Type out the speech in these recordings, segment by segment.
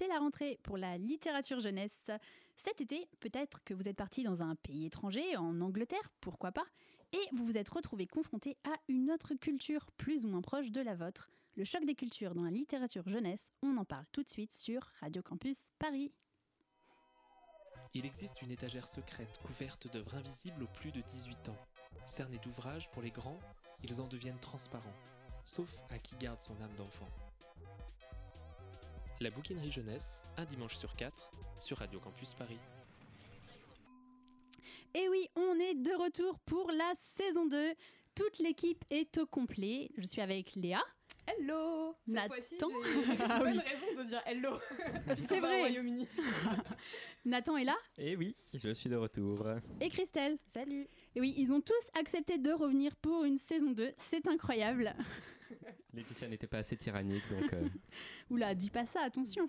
c'est la rentrée pour la littérature jeunesse. Cet été, peut-être que vous êtes parti dans un pays étranger, en Angleterre, pourquoi pas, et vous vous êtes retrouvé confronté à une autre culture plus ou moins proche de la vôtre. Le choc des cultures dans la littérature jeunesse, on en parle tout de suite sur Radio Campus Paris. Il existe une étagère secrète couverte d'œuvres invisibles aux plus de 18 ans. Cernés d'ouvrages pour les grands, ils en deviennent transparents, sauf à qui garde son âme d'enfant. La bouquinerie jeunesse, un dimanche sur quatre, sur Radio Campus Paris. Et oui, on est de retour pour la saison 2. Toute l'équipe est au complet. Je suis avec Léa. Hello Cette Nathan. fois-ci, j'ai une bonne raison de dire hello. C'est au vrai. Royaume-Uni. Nathan est là Et oui, je suis de retour. et Christelle. Salut. Et oui, ils ont tous accepté de revenir pour une saison 2. C'est incroyable. Laetitia n'était pas assez tyrannique, donc euh, Oula, dis pas ça, attention.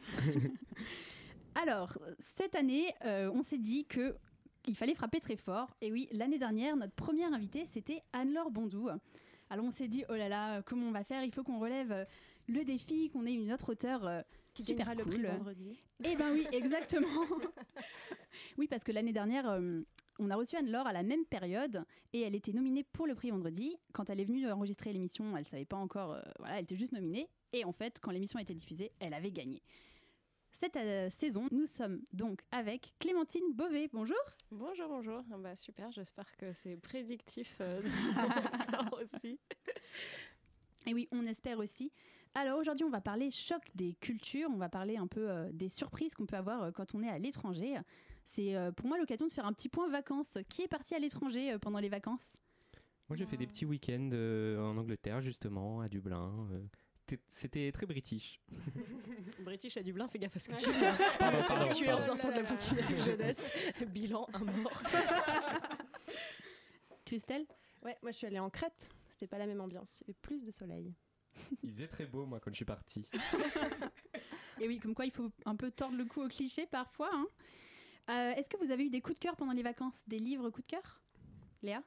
Alors, cette année, euh, on s'est dit que il fallait frapper très fort. Et oui, l'année dernière, notre première invitée, c'était Anne-Laure Bondou. Alors on s'est dit, oh là là, comment on va faire? Il faut qu'on relève euh, le défi, qu'on ait une autre auteure Qui super cool. le prix vendredi. Eh ben oui, exactement. oui, parce que l'année dernière, euh, on a reçu Anne-Laure à la même période et elle était nominée pour le prix vendredi. Quand elle est venue enregistrer l'émission, elle savait pas encore, euh, voilà, elle était juste nominée. Et en fait, quand l'émission a été diffusée, elle avait gagné. Cette euh, saison, nous sommes donc avec Clémentine Beauvais. Bonjour. Bonjour, bonjour. Ah Bah, super, j'espère que c'est prédictif euh, de aussi. Et oui, on espère aussi. Alors aujourd'hui, on va parler choc des cultures. On va parler un peu euh, des surprises qu'on peut avoir euh, quand on est à l'étranger. C'est euh, pour moi l'occasion de faire un petit point vacances. Qui est parti à l'étranger euh, pendant les vacances? Moi j'ai fait des petits week-ends euh, en Angleterre justement, à Dublin. euh, c'était- très british. British à Dublin, fais gaffe à ce que Ouais. tu dis. hein. Tu es en sortant de la bouquinerie jeunesse. Bilan, un mort. Christelle? Ouais, moi je suis allée en Crète. C'était pas la même ambiance. Il y avait plus de soleil. Il faisait très beau moi quand je suis parti. Et oui, comme quoi il faut un peu tordre le cou au cliché parfois. hein. Euh, Est-ce que vous avez eu des coups de cœur pendant les vacances? Des livres coups de cœur? Léa?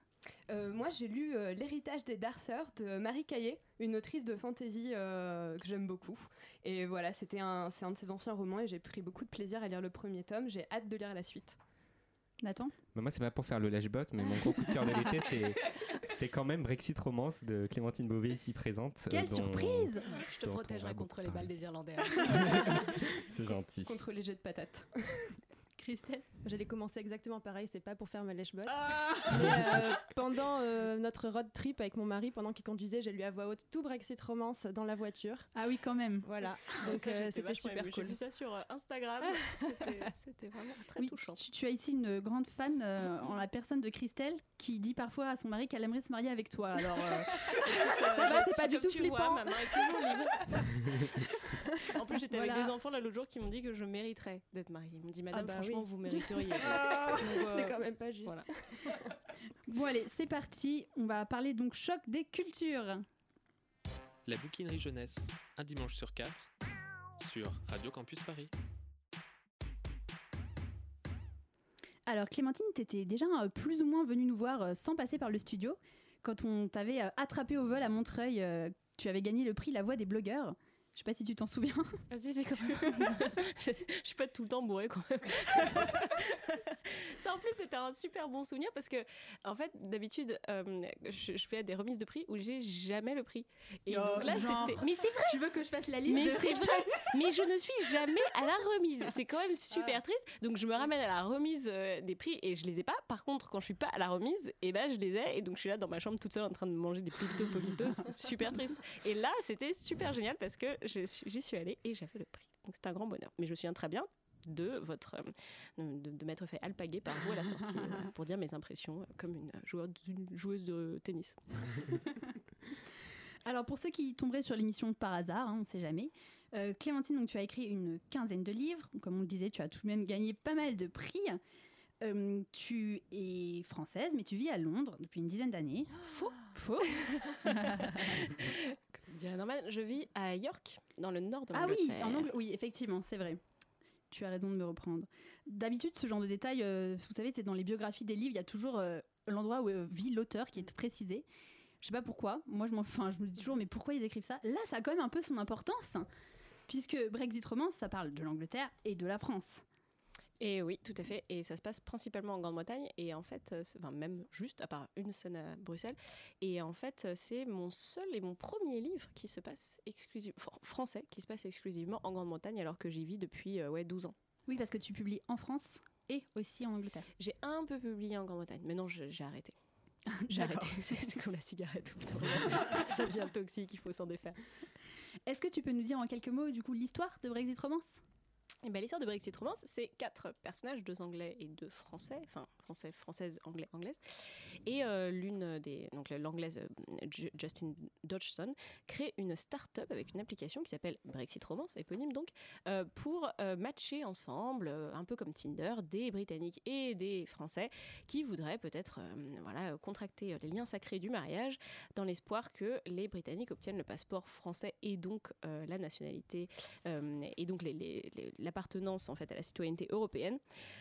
Euh, moi j'ai lu euh, L'héritage des Darceurs de Marie Caillé, une autrice de fantasy euh, que j'aime beaucoup. Et voilà, c'était un, c'est un de ses anciens romans et j'ai pris beaucoup de plaisir à lire le premier tome. J'ai hâte de lire la suite. Nathan Bah, moi c'est pas pour faire le lâche-bot, mais mon gros coup de cœur de l'été c'est c'est quand même Brexit Romance de Clémentine Beauvais ici présente. euh, Quelle dont- surprise Je te protégerai contre les balles des Irlandais. C'est gentil. Contre les jets de patates. Christelle J'allais commencer exactement pareil, c'est pas pour faire ma lèche botte. Ah euh, pendant euh, notre road trip avec mon mari, pendant qu'il conduisait, j'ai lu à voix haute tout Brexit Romance dans la voiture. Ah oui, quand même. Voilà, donc Ça, euh, c'était super émue. J'ai cool. vu ça sur euh, Instagram. C'était- C'était vraiment très Oui, touchant. tu, tu as ici une grande fan euh, en la personne de Christelle qui dit parfois à son mari qu'elle aimerait se marier avec toi. Alors, euh, Ça va, c'est pas du tout tu vois, flippant. ma main est toujours libre. en plus, j'étais Voilà. avec des enfants là l'autre jour qui m'ont dit que je mériterais d'être mariée. Ils m'ont dit, Madame, Ah bah franchement, oui. vous mériteriez. Euh, C'est quand même pas juste. voilà. bon allez, c'est parti. On va parler donc choc des cultures. La bouquinerie jeunesse, un dimanche sur quatre, sur Radio Campus Paris. Alors Clémentine, t'étais déjà euh, plus ou moins venue nous voir euh, sans passer par le studio. Quand on t'avait euh, attrapé au vol à Montreuil, tu avais gagné le prix La Voix des blogueurs. Je sais pas si tu t'en souviens. Ah si, c'est quand même... je, je suis pas tout le temps bourrée quand même. ça en plus c'était un super bon souvenir parce que en fait d'habitude euh, je, je fais des remises de prix où j'ai jamais le prix. Et Oh, donc là genre. c'était... Mais c'est vrai Tu veux que je fasse la liste mais de- c'est vrai, mais je ne suis jamais à la remise. C'est quand même super triste. Donc je me ramène à la remise euh, des prix et je les ai pas. Par contre, quand je suis pas à la remise, et ben je les ai et donc je suis là dans ma chambre toute seule en train de manger des pito poquitos, c'est super triste. Et là, c'était super génial parce que j'y suis allée et j'avais le prix. Donc c'était un grand bonheur. Mais je me souviens très bien de votre euh, de, de m'être fait alpaguer par vous à la sortie euh, pour dire mes impressions comme une joueuse, une joueuse de tennis. Alors pour ceux qui tomberaient sur l'émission par hasard, hein, on ne sait jamais. Euh, Clémentine, donc tu as écrit une quinzaine de livres. Comme on le disait, tu as tout de même gagné pas mal de prix. Euh, tu es française, mais tu vis à Londres depuis une dizaine d'années. Faux. Faux. Comme dirait normal, je vis à York, dans le nord de Ah oui, en oui, effectivement, c'est vrai. Tu as raison de me reprendre. D'habitude, ce genre de détails, euh, vous savez, c'est dans les biographies des livres, il y a toujours euh, l'endroit où euh, vit l'auteur qui est précisé. Je sais pas pourquoi. Moi, je, m'en- enfin, je me dis toujours, mais pourquoi ils écrivent ça? Là, ça a quand même un peu son importance. Puisque Brexit Romance, ça parle de l'Angleterre et de la France. Et oui, tout à fait. Et ça se passe principalement en Grande-Bretagne. Et en fait, euh, enfin, même juste, à part une scène à Bruxelles. Et en fait, euh, c'est mon seul et mon premier livre qui se passe exclusivement, français, qui se passe exclusivement en Grande-Bretagne, alors que j'y vis depuis euh, ouais, 12 ans. Oui, parce que tu publies en France et aussi en Angleterre. J'ai un peu publié en Grande-Bretagne, mais non, j'ai arrêté. J'ai arrêté. C'est comme la cigarette. ça devient toxique, il faut s'en défaire. Est-ce que tu peux nous dire en quelques mots, du coup, l'histoire de Brexit Romance? Et ben, l'histoire de Brexit Romance, c'est quatre personnages, deux anglais et deux français, enfin français, française, anglais, anglaise. Et euh, l'une des, donc l'anglaise euh, Ju- Justin Dodgson, crée une start-up avec une application qui s'appelle Brexit Romance, éponyme donc, euh, pour matcher ensemble, un peu comme Tinder, des Britanniques et des Français qui voudraient peut-être voilà, contracter les liens sacrés du mariage dans l'espoir que les Britanniques obtiennent le passeport français et donc la nationalité et donc l'appartenance en fait à la citoyenneté européenne.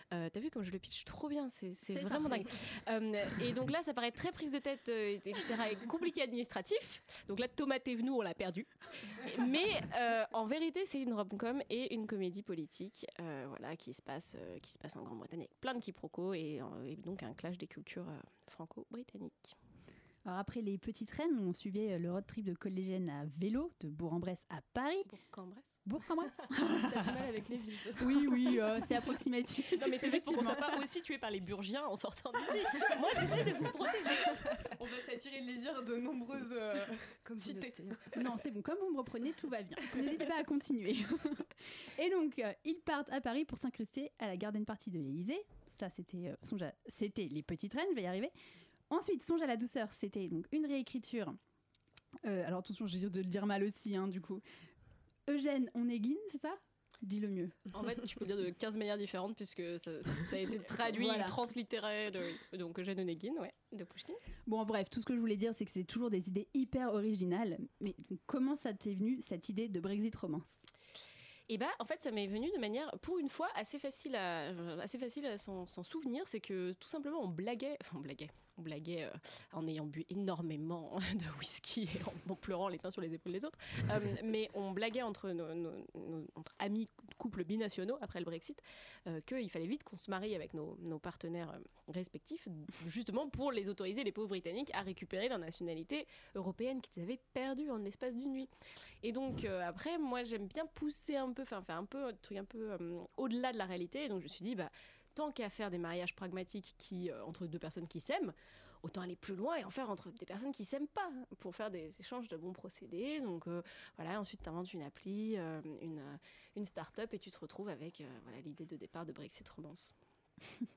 T'as vu comme je le pitch trop bien, c'est c'est vraiment parfait. dingue. Euh, et donc là, ça paraît très prise de tête, euh, etc. et compliqué administratif. Donc là, Thomas Thévenoud, on l'a perdu. Mais euh, en vérité, c'est une rom-com et une comédie politique, euh, voilà, qui se passe, euh, qui se passe en Grande-Bretagne, avec plein de quiproquos et, et donc un clash des cultures euh, franco-britanniques. Alors après les petites reines, on suivait le road trip de collégienne à vélo de Bourg-en-Bresse à Paris. Bourg-en-Bresse. Bourg-en-Bresse T'as du mal avec les villes, ce soir. Oui, oui, euh, c'est approximatif. Non, mais c'est juste pour qu'on soit pas aussi tué par les Burgiens en sortant d'ici. Moi, j'essaie de vous protéger. On va s'attirer le désir de nombreuses euh, cités. Non, c'est bon, comme vous me reprenez, tout va bien. N'hésitez pas à continuer. Et donc, euh, ils partent à Paris pour s'incruster à la garden party de l'Élysée. Ça, c'était euh, Songe à- c'était les petites reines, je vais y arriver. Ensuite, Songe à la douceur, c'était donc une réécriture. Euh, alors attention, j'ai de le dire mal aussi, hein, du coup. Eugène Onegin, c'est ça? Dis-le mieux. En fait, tu peux le dire de 15 manières différentes puisque ça, ça a été traduit, Voilà. translittéré de donc Eugène Onegin, ouais, de Pushkin. Bon, bref, tout ce que je voulais dire, c'est que c'est toujours des idées hyper originales. Mais comment ça t'est venu, cette idée de Brexit romance? Et bah, en fait, ça m'est venu de manière, pour une fois, assez facile à, assez facile à s'en s'en souvenir. C'est que tout simplement, on blaguait, enfin, on blaguait, on blaguait euh, en ayant bu énormément de whisky et en, en pleurant les uns sur les épaules des autres. Euh, mais on blaguait entre nos, nos- nos- entre amis, couples binationaux après le Brexit, euh, qu'il fallait vite qu'on se marie avec nos, nos partenaires respectifs, justement pour les autoriser, les pauvres Britanniques, à récupérer leur nationalité européenne qu'ils avaient perdue en l'espace d'une nuit. Et donc après, moi j'aime bien pousser un peu, enfin faire un peu un truc un peu au-delà de la réalité. Et donc je me suis dit, bah tant qu'à faire des mariages pragmatiques qui euh, entre deux personnes qui s'aiment, autant aller plus loin et en faire entre des personnes qui s'aiment pas pour faire des échanges de bons procédés. Donc euh, voilà, ensuite tu inventes une appli, euh, une, une start-up et tu te retrouves avec voilà l'idée de départ de Brexit Romance.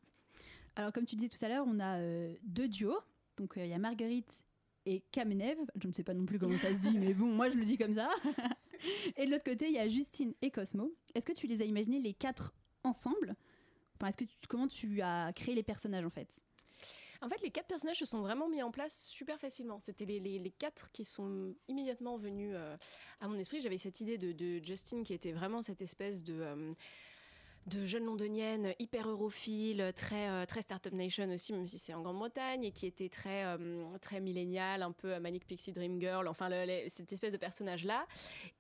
Alors, comme tu disais tout à l'heure, on a deux duos. Donc, il y a Marguerite et Kamenev. Je ne sais pas non plus comment ça se dit, mais bon, moi, je le dis comme ça. et de l'autre côté, il y a Justine et Cosmo. Est-ce que tu les as imaginés les quatre ensemble? Enfin, est-ce que tu- comment tu as créé les personnages en fait? En fait, les quatre personnages se sont vraiment mis en place super facilement. C'était les, quatre qui sont immédiatement venus euh, à mon esprit. J'avais cette idée de, de Justine qui était vraiment cette espèce de. euh, de jeune londonienne hyper europhile, très euh, très startup nation aussi, même si c'est en Grande-Bretagne, et qui était très euh, très millénial, un peu manic pixie dream girl, enfin le- le- cette espèce de personnage là.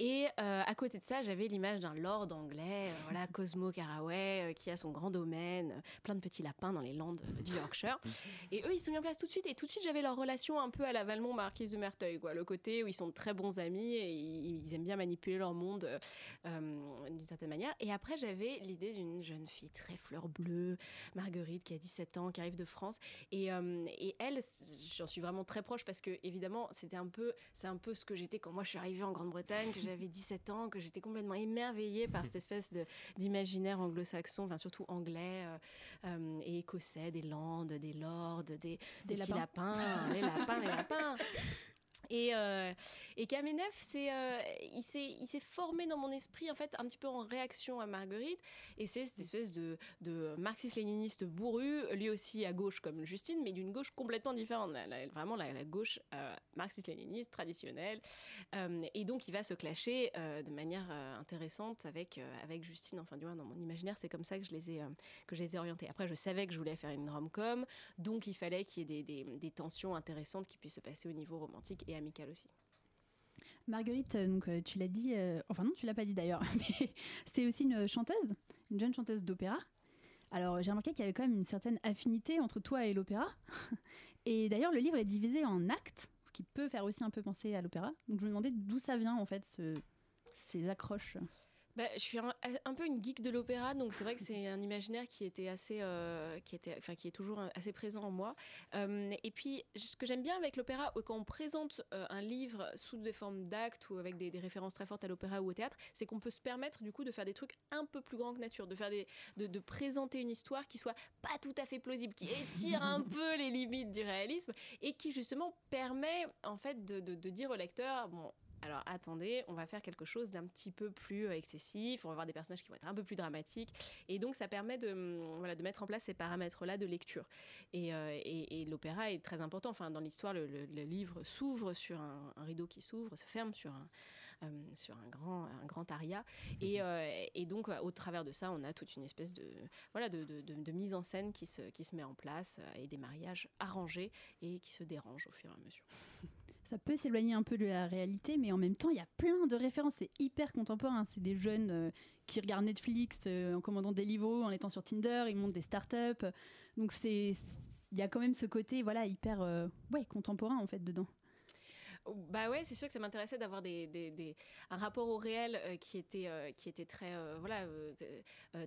Et euh, à côté de ça, j'avais l'image d'un lord anglais, euh, voilà Cosmo Caraway, euh, qui a son grand domaine, plein de petits lapins dans les landes du Yorkshire. Et eux, ils se sont mis en place tout de suite. Et tout de suite, j'avais leur relation un peu à la Valmont Marquise de Merteuil. Quoi. Le côté où ils sont de très bons amis et ils, ils aiment bien manipuler leur monde d'une certaine manière. Et après, j'avais l'idée d'une jeune fille très fleur bleue, Marguerite, qui a 17 ans, qui arrive de France. Et, euh, et elle, j'en suis vraiment très proche parce que, évidemment, c'était un peu, c'est un peu ce que j'étais quand moi je suis arrivée en Grande-Bretagne, que j'avais 17 ans, que j'étais complètement émerveillée par cette espèce d'imaginaire anglo-saxon, enfin surtout anglais euh, euh, et écossais, des landes, des lords, des, des Des petits lapins. lapins, les lapins, les lapins. Et, euh, Kamenev, c'est, euh, il, s'est, formé dans mon esprit en fait un petit peu en réaction à Marguerite. Et c'est cette espèce de, marxiste-léniniste bourru, lui aussi à gauche comme Justine, mais d'une gauche complètement différente. Vraiment la, gauche euh, marxiste-léniniste traditionnelle. Euh, et donc il va se clasher de manière intéressante avec, Justine. Enfin, du moins, dans mon imaginaire, c'est comme ça que je les ai, que je les ai orientés. Après, je savais que je voulais faire une rom-com, donc il fallait qu'il y ait des tensions intéressantes qui puissent se passer au niveau romantique et amical aussi. Marguerite, euh, donc euh, tu l'as dit, euh, enfin non, tu l'as pas dit d'ailleurs, mais c'est aussi une chanteuse, une jeune chanteuse d'opéra. Alors j'ai remarqué qu'il y avait quand même une certaine affinité entre toi et l'opéra. Et d'ailleurs, le livre est divisé en actes, ce qui peut faire aussi un peu penser à l'opéra. Donc je me demandais d'où ça vient en fait, ce- ces accroches. Bah, je suis un, un peu une geek de l'opéra, donc c'est vrai que c'est un imaginaire qui était assez, euh, qui était, enfin qui est toujours un- assez présent en moi. Euh, et puis, ce que j'aime bien avec l'opéra, euh, quand on présente euh, un livre sous des formes d'actes ou avec des, des références très fortes à l'opéra ou au théâtre, c'est qu'on peut se permettre du coup de faire des trucs un peu plus grands que nature, de faire des, de, de présenter une histoire qui soit pas tout à fait plausible, qui étire un peu les limites du réalisme et qui justement permet en fait de, de- de dire au lecteur, bon. Alors attendez, on va faire quelque chose d'un petit peu plus euh, excessif, on va avoir des personnages qui vont être un peu plus dramatiques, et donc ça permet de, hum, voilà, de mettre en place ces paramètres-là de lecture. Et, euh, et- et l'opéra est très important, enfin dans l'histoire, le, le- le livre s'ouvre sur un, un rideau qui s'ouvre, se ferme sur un, euh, sur un grand, un grand aria, et, euh, et donc au travers de ça, on a toute une espèce de, voilà, de, de- de- de mise en scène qui se, qui se met en place, et des mariages arrangés et qui se dérangent au fur et à mesure. Ça peut s'éloigner un peu de la réalité, mais en même temps, il y a plein de références. C'est hyper contemporain. C'est des jeunes euh, qui regardent Netflix euh, en commandant Deliveroo, en étant sur Tinder, ils montent des startups. Donc c'est, il y a quand même ce côté, voilà, hyper, euh, ouais, contemporain en fait dedans. Bah ouais, c'est sûr que ça m'intéressait d'avoir des, des- des- un rapport au réel euh, qui était euh, qui était très euh, voilà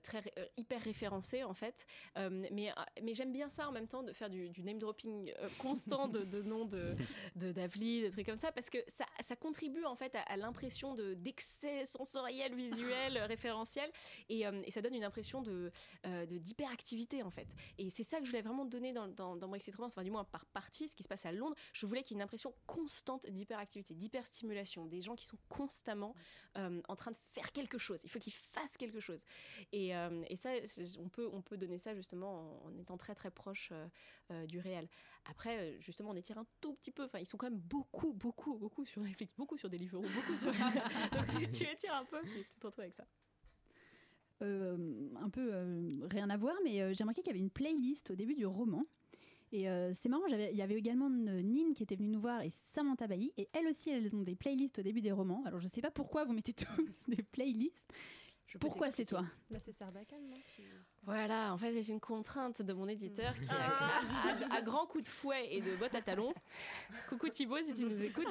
très hyper référencé en fait. Mais mais j'aime bien ça en même temps de faire du, du name dropping constant de, de noms de de des trucs comme ça parce que ça, ça contribue en fait à, à l'impression de d'excès sensoriel, visuel, référentiel et, et ça donne une impression de de d'hyperactivité en fait. Et c'est ça que je voulais vraiment donner dans dans, dans Brexit Romance, enfin du moins par partie, ce qui se passe à Londres. Je voulais qu'il y ait une impression constante d'hyperactivité, d'hyperstimulation, des gens qui sont constamment euh, en train de faire quelque chose. Il faut qu'ils fassent quelque chose. Et, euh, et ça, on peut, on peut donner ça justement en, en étant très très proche euh, euh, du réel. Après, justement, on étire un tout petit peu. Enfin, ils sont quand même beaucoup, beaucoup, beaucoup sur Netflix, beaucoup sur Deliveroo, beaucoup sur. Donc tu, tu étires un peu, puis tu te retrouves avec ça. Euh, un peu euh, rien à voir, mais euh, j'ai remarqué qu'il y avait une playlist au début du roman. Et euh, c'est marrant, il y avait également Nine qui était venue nous voir et Samantha Bailly. Et elles aussi, elles ont des playlists au début des romans. Alors je sais pas pourquoi vous mettez tous des playlists. Je Pourquoi c'est toi? Là, c'est Sarbacane, non qui- Voilà, en fait, c'est une contrainte de mon éditeur qui, Ah. à, à grands coups de fouet et de bottes à talons, coucou Thibaut si tu nous écoutes,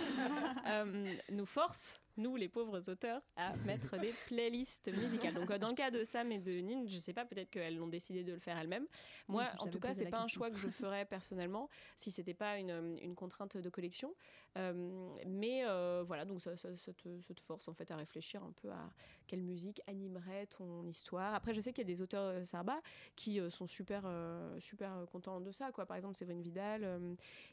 euh, nous force, nous les pauvres auteurs, à mettre des playlists musicales. Donc, dans le cas de Sam et de Nin, je sais pas, peut-être qu'elles l'ont décidé de le faire elles-mêmes. Moi, Oui, en tout cas, c'est pas un choix que je ferais personnellement si c'était pas une, une contrainte de collection. Euh, mais euh, voilà, donc ça, ça- ça te, ça te force en fait à réfléchir un peu à quelle musique animerait ton histoire. Après, je sais qu'il y a des auteurs euh, Sarba qui euh, sont super, super contents de ça. Quoi. Par exemple, Séverine Vidal,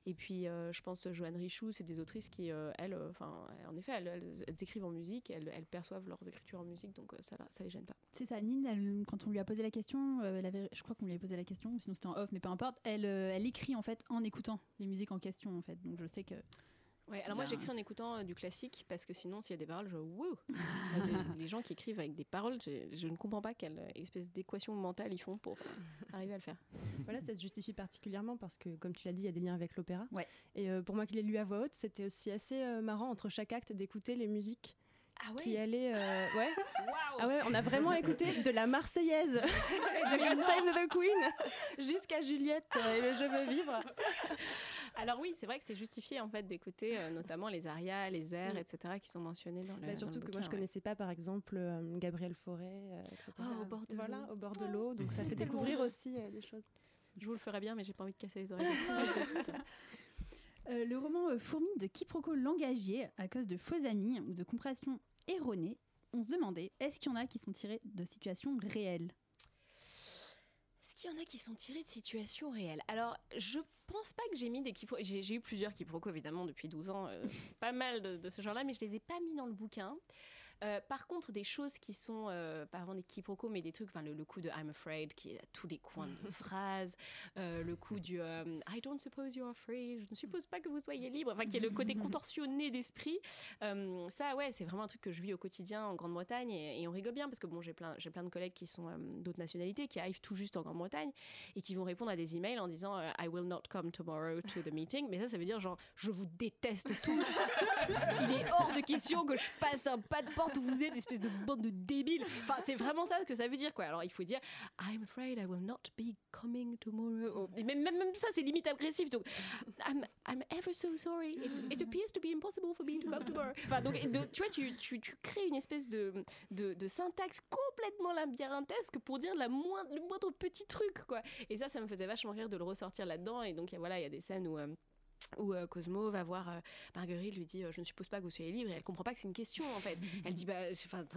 et puis je pense Joanne Richoux, c'est des autrices qui, elles, enfin, en effet, elles, elles- écrivent en musique, elles, perçoivent leurs écritures en musique, donc euh, ça, ça les gêne pas. C'est ça, Nine, quand on lui a posé la question, euh, je crois qu'on lui a posé la question, sinon c'était en off, mais peu importe, elle, euh, elle écrit en fait en écoutant les musiques en question en fait. Donc je sais que Ouais, alors moi j'écris en écoutant euh, du classique parce que sinon s'il y a des paroles, je j'ai- Les gens qui écrivent avec des paroles, je ne comprends pas quelle euh, espèce d'équation mentale ils font pour euh, arriver à le faire. Voilà, ça se justifie particulièrement parce que, comme tu l'as dit, il y a des liens avec l'opéra. Ouais. Et euh, pour moi qui l'ai lu à voix haute, c'était aussi assez euh, marrant entre chaque acte d'écouter les musiques Ah qui allaient. euh, ouais. Ah ouais, on a vraiment écouté de la Marseillaise, de God Save the Queen, jusqu'à Juliette euh, et le Je veux vivre. Alors oui, c'est vrai que c'est justifié en fait d'écouter euh, notamment les arias, les airs, Mm. etc. qui sont mentionnés dans le. Bah, dans surtout que moi je ouais. connaissais pas par exemple euh, Gabriel Fauré, etc. Oh, au bord de voilà, au bord de l'eau, donc ça fait Tellement découvrir aussi des choses. Je vous le ferai bien, mais j'ai pas envie de casser les oreilles. de tous les auditeurs. Euh, le roman euh, fourmille de quiproquos langagiers à cause de faux amis ou de compréhensions erronées. On se demandait, est-ce qu'il y en a qui sont tirés de situations réelles? Est-ce qu'il y en a qui sont tirés de situations réelles? Alors, je pense pas que j'ai mis des quiproquos. J'ai j'ai eu plusieurs quiproquos, évidemment, depuis 12 ans. euh, pas mal de, de ce genre-là, mais je les ai pas mis dans le bouquin. Euh, par contre, des choses qui sont, euh, pas vraiment des quiproquos, mais des trucs, enfin, le, le coup de I'm afraid, qui est à tous les coins de phrases, euh, le coup du I don't suppose you're free, je ne suppose pas que vous soyez libre, enfin, qui est le côté contorsionné d'esprit. Ça, ouais, c'est vraiment un truc que je vis au quotidien en Grande-Bretagne et, et on rigole bien parce que bon, j'ai plein, j'ai plein de collègues qui sont d'autres nationalités, qui arrivent tout juste en Grande-Bretagne et qui vont répondre à des emails en disant I will not come tomorrow to the meeting. Mais ça, ça veut dire genre, je vous déteste tous. Il est hors de question que je passe un pas de porte où vous êtes, espèce de bande de débiles. Enfin, c'est vraiment ça que ça veut dire, quoi. Alors, il faut dire I'm afraid I will not be coming tomorrow. Et même, même, même ça, c'est limite agressif. Donc, I'm, I'm ever so sorry. It, it appears to be impossible for me to come tomorrow. Enfin, donc, de- tu vois, tu, tu, tu crées une espèce de, de, de syntaxe complètement labyrinthesque pour dire la moindre, le moindre petit truc, quoi. Et ça, ça me faisait vachement rire de le ressortir là-dedans. Et donc, y a- voilà, il y a des scènes où. euh, où euh, Cosmo va voir euh, Marguerite, lui dit euh, Je ne suppose pas que vous soyez libre. Et elle comprend pas que c'est une question, en fait. Elle dit bah,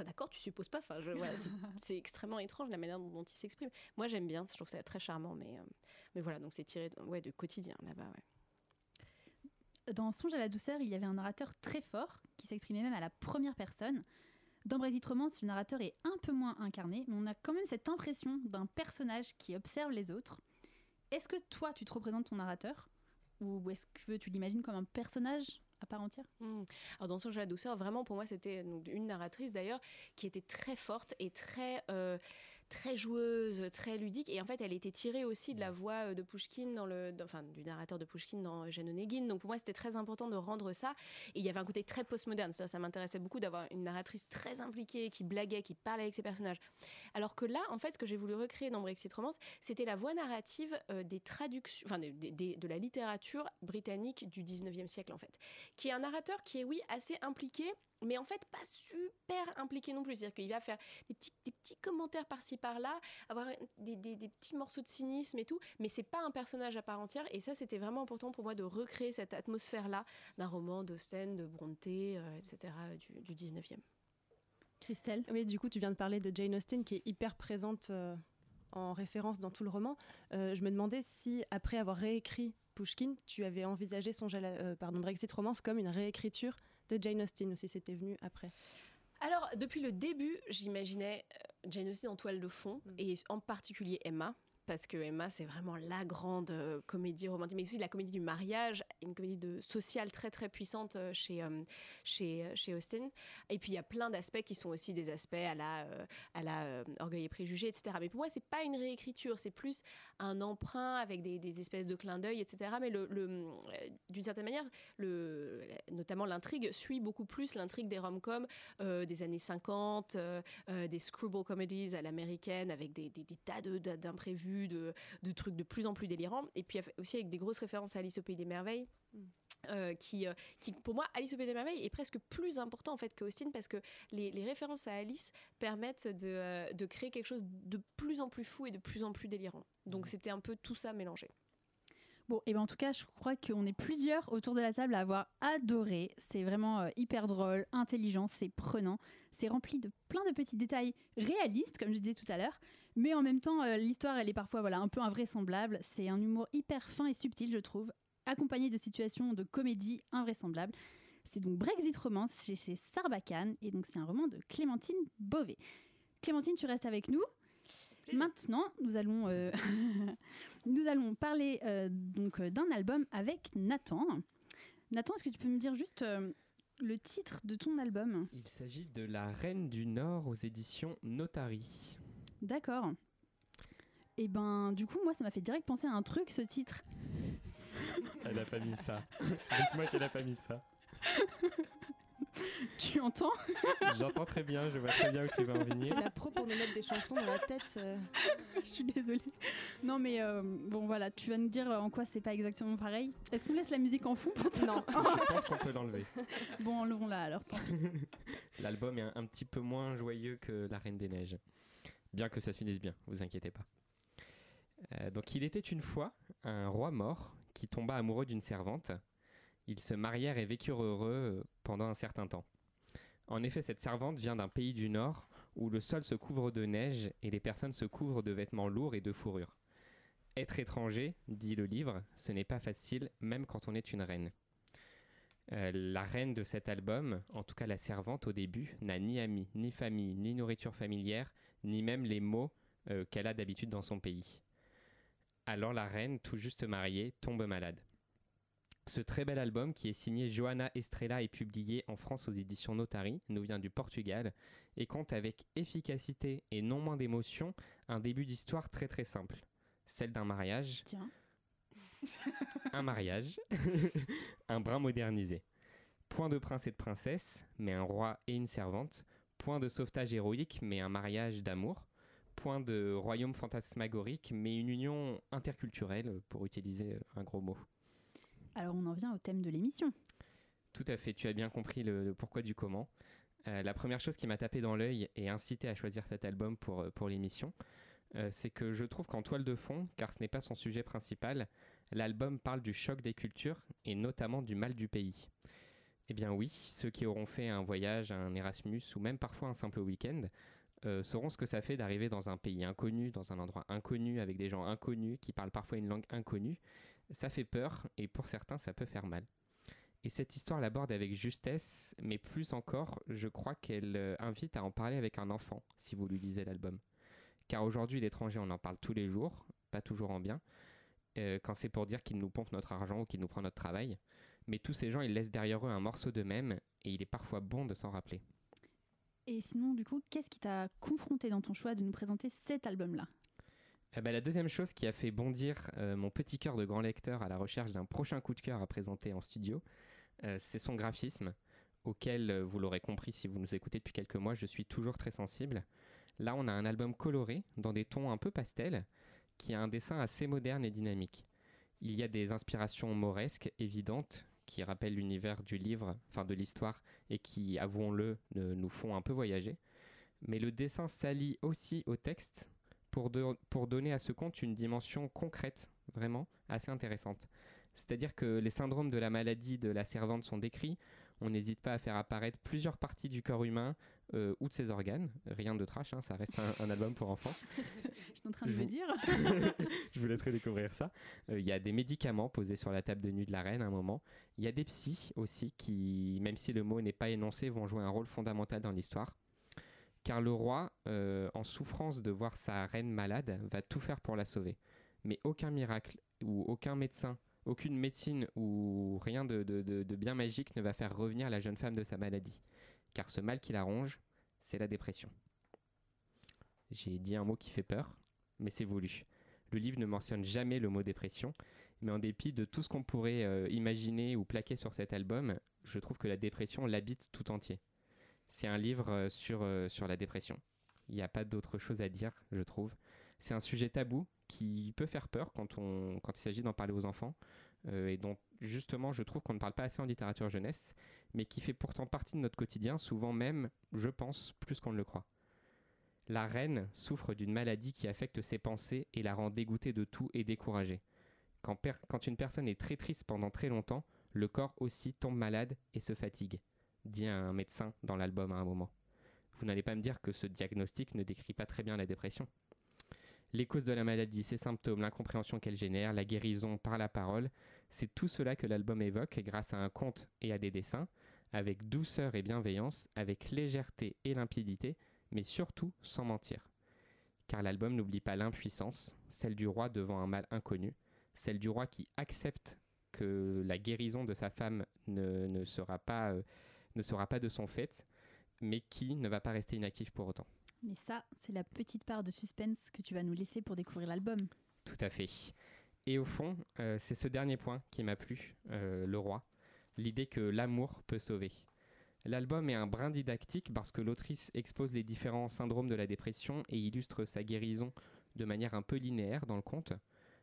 D'accord, tu supposes pas. Enfin, voilà, c'est- extrêmement étrange la manière dont, dont il s'exprime. Moi, j'aime bien, je trouve ça très charmant. Mais, mais voilà, donc c'est tiré de, ouais, de quotidien là-bas. Ouais. Dans Songe à la douceur, il y avait un narrateur très fort qui s'exprimait même à la première personne. Dans Brexit Romance, le narrateur est un peu moins incarné, mais on a quand même cette impression d'un personnage qui observe les autres. Est-ce que toi, tu te représentes ton narrateur? Ou est-ce que tu l'imagines comme un personnage à part entière? Hmm. Alors dans à la douceur, vraiment pour moi c'était une narratrice d'ailleurs qui était très forte et très euh, très joueuse, très ludique et en fait elle était tirée aussi de la voix euh, de Pushkin dans le dans- enfin du narrateur de Pushkin dans Jeanne Onegin. Donc pour moi c'était très important de rendre ça et il y avait un côté très postmoderne. Ça, ça m'intéressait beaucoup d'avoir une narratrice très impliquée qui blaguait, qui parlait avec ses personnages. Alors que là en fait ce que j'ai voulu recréer dans Brexit Romance, c'était la voix narrative euh, des traductions enfin des- de la littérature britannique du 19e siècle en fait qui est un narrateur qui est, oui, assez impliqué, mais en fait pas super impliqué non plus. C'est-à-dire qu'il va faire des petits, des petits commentaires par-ci par-là, avoir des, des- des petits morceaux de cynisme et tout, mais c'est pas un personnage à part entière. Et ça, c'était vraiment important pour moi de recréer cette atmosphère-là d'un roman d'Austen, de Brontë, euh, etc., du, du 19e. Christelle? Oui, du coup, tu viens de parler de Jane Austen qui est hyper présente euh, en référence dans tout le roman. Euh, je me demandais si, après avoir réécrit Pushkin, tu avais envisagé euh, pardon, Brexit Romance comme une réécriture de Jane Austen, ou si c'était venu après. Alors, depuis le début, j'imaginais euh, Jane Austen en toile de fond, Mm. et en particulier Emma. Parce que Emma, c'est vraiment la grande euh, comédie romantique, mais aussi la comédie du mariage, une comédie de sociale très très puissante euh, chez, euh, chez, chez Austen. Et puis il y a plein d'aspects qui sont aussi des aspects à la, à la Orgueil et Préjugés, etc. Mais pour moi, c'est pas une réécriture, c'est plus un emprunt avec des, espèces de clins d'œil, etc. Mais d'une certaine manière, notamment l'intrigue suit beaucoup plus l'intrigue des rom-coms des années 50, euh, euh, des screwball comedies à l'américaine avec des, des- des tas de- de- d'imprévus, de, de trucs de plus en plus délirants. Et puis aussi avec des grosses références à Alice au Pays des Merveilles. Mm. euh, qui, euh, qui, pour moi, Alice au Pays des Merveilles est presque plus important en fait que Austin parce que les, les références à Alice permettent de, euh, de créer quelque chose de plus en plus fou et de plus en plus délirant. Donc c'était un peu tout ça mélangé. Bon, et ben en tout cas, je crois qu'on est plusieurs autour de la table à avoir adoré. C'est vraiment euh, hyper drôle, intelligent, c'est prenant. C'est rempli de plein de petits détails réalistes, comme je disais tout à l'heure. Mais en même temps, euh, l'histoire, elle est parfois voilà, un peu invraisemblable. C'est un humour hyper fin et subtil, je trouve, accompagné de situations de comédie invraisemblables. C'est donc Brexit Romance chez Sarbacane, et donc c'est un roman de Clémentine Beauvais. Clémentine, tu restes avec nous Maintenant, nous allons, euh, nous allons parler euh, donc euh, d'un album avec Nathan. Nathan, est-ce que tu peux me dire juste euh, le titre de ton album? Il s'agit de La Reine du Nord aux éditions Notary. D'accord. Et ben, du coup, moi, ça m'a fait direct penser à un truc, ce titre. Elle a pas mis ça. Dites-moi qu'elle a pas mis ça. Tu entends J'entends très bien, je vois très bien où tu vas en venir. T'es la pro pour nous mettre des chansons dans la tête. euh. Je suis désolée. Non, mais euh, bon, voilà, tu vas nous dire euh, en quoi c'est pas exactement pareil. Est-ce qu'on laisse la musique en fond pour ça Non. Je pense qu'on peut l'enlever. Bon, enlevons-la alors. tant pis. L'album est un, un petit peu moins joyeux que La Reine des Neiges. Bien que ça se finisse bien, vous inquiétez pas. Euh, donc il était une fois un roi mort qui tomba amoureux d'une servante. Ils se marièrent et vécurent heureux euh, pendant un certain temps. En effet, cette servante vient d'un pays du Nord où le sol se couvre de neige et les personnes se couvrent de vêtements lourds et de fourrure. Être étranger, dit le livre, ce n'est pas facile même quand on est une reine. Euh, la reine de cet album, en tout cas la servante au début, n'a ni amis, ni famille, ni nourriture familière, ni même les mots euh, qu'elle a d'habitude dans son pays. Alors la reine, tout juste mariée, tombe malade. Ce très bel album, qui est signé Johanna Estrella et publié en France aux éditions Notari, nous vient du Portugal et compte avec efficacité et non moins d'émotion un début d'histoire très très simple, celle d'un mariage Tiens. un mariage, un brin modernisé. Point de prince et de princesse, mais un roi et une servante. Point de sauvetage héroïque, mais un mariage d'amour. Point de royaume fantasmagorique, mais une union interculturelle, pour utiliser un gros mot. Alors on en vient au thème de l'émission. Tout à fait, tu as bien compris le, pourquoi du comment. Euh, la première chose qui m'a tapé dans l'œil et incité à choisir cet album pour, euh, l'émission, euh, c'est que je trouve qu'en toile de fond, car ce n'est pas son sujet principal, l'album parle du choc des cultures et notamment du mal du pays. Eh bien oui, ceux qui auront fait un voyage, un Erasmus ou même parfois un simple week-end sauront ce que ça fait d'arriver dans un pays inconnu, dans un endroit inconnu, avec des gens inconnus qui parlent parfois une langue inconnue. Ça fait peur et pour certains ça peut faire mal. Et cette histoire l'aborde avec justesse, mais plus encore, je crois qu'elle euh, invite à en parler avec un enfant, si vous lui lisez l'album. Car aujourd'hui, l'étranger, on en parle tous les jours, pas toujours en bien, euh, quand c'est pour dire qu'il nous pompe notre argent ou qu'il nous prend notre travail. Mais tous ces gens, ils laissent derrière eux un morceau d'eux-mêmes, et il est parfois bon de s'en rappeler. Et sinon, du coup, qu'est-ce qui t'a confronté dans ton choix de nous présenter cet album-là? Eh ben, la deuxième chose qui a fait bondir euh, mon petit cœur de grand lecteur à la recherche d'un prochain coup de cœur à présenter en studio, euh, c'est son graphisme, auquel, euh, vous l'aurez compris si vous nous écoutez depuis quelques mois, je suis toujours très sensible. Là, on a un album coloré, dans des tons un peu pastels, qui a un dessin assez moderne et dynamique. Il y a des inspirations mauresques évidentes qui rappellent l'univers du livre, enfin de l'histoire, et qui, avouons-le, nous font un peu voyager. Mais le dessin s'allie aussi au texte pour, de- pour donner à ce conte une dimension concrète, vraiment assez intéressante. C'est-à-dire que les syndromes de la maladie de la servante sont décrits, on n'hésite pas à faire apparaître plusieurs parties du corps humain euh, ou de ses organes. Rien de trash, hein, ça reste un- un album pour enfants. J'étais en train de Je me vous- dire. je vous laisserai découvrir ça. Euh, Il y a des médicaments posés sur la table de nuit de la reine à un moment. Il y a des psys aussi qui, même si le mot n'est pas énoncé, vont jouer un rôle fondamental dans l'histoire. Car le roi, euh, en souffrance de voir sa reine malade, va tout faire pour la sauver. Mais aucun miracle ou aucun médecin, aucune médecine ou rien de, bien magique ne va faire revenir la jeune femme de sa maladie. Car ce mal qui la ronge, c'est la dépression. J'ai dit un mot qui fait peur, mais c'est voulu. Le livre ne mentionne jamais le mot dépression, mais en dépit de tout ce qu'on pourrait euh, imaginer ou plaquer sur cet album, je trouve que la dépression l'habite tout entier. C'est un livre euh, sur, euh, sur la dépression. Il n'y a pas d'autre chose à dire, je trouve. C'est un sujet tabou qui peut faire peur quand, on, quand il s'agit d'en parler aux enfants, euh, et dont justement je trouve qu'on ne parle pas assez en littérature jeunesse, mais qui fait pourtant partie de notre quotidien, souvent même, je pense, plus qu'on ne le croit. La reine souffre d'une maladie qui affecte ses pensées et la rend dégoûtée de tout et découragée. Quand une personne est très triste pendant très longtemps, le corps aussi tombe malade et se fatigue, dit un médecin dans l'album à un moment. Vous n'allez pas me dire que ce diagnostic ne décrit pas très bien la dépression. Les causes de la maladie, ses symptômes, l'incompréhension qu'elle génère, la guérison par la parole, c'est tout cela que l'album évoque grâce à un conte et à des dessins, avec douceur et bienveillance, avec légèreté et limpidité, mais surtout sans mentir. Car l'album n'oublie pas l'impuissance, celle du roi devant un mal inconnu, celle du roi qui accepte que la guérison de sa femme ne, ne sera, pas, euh, ne sera pas de son fait, mais qui ne va pas rester inactif pour autant. Mais ça, c'est la petite part de suspense que tu vas nous laisser pour découvrir l'album. Tout à fait. Et au fond, euh, c'est ce dernier point qui m'a plu, euh, le roi, l'idée que l'amour peut sauver. L'album est un brin didactique parce que l'autrice expose les différents syndromes de la dépression et illustre sa guérison de manière un peu linéaire dans le conte.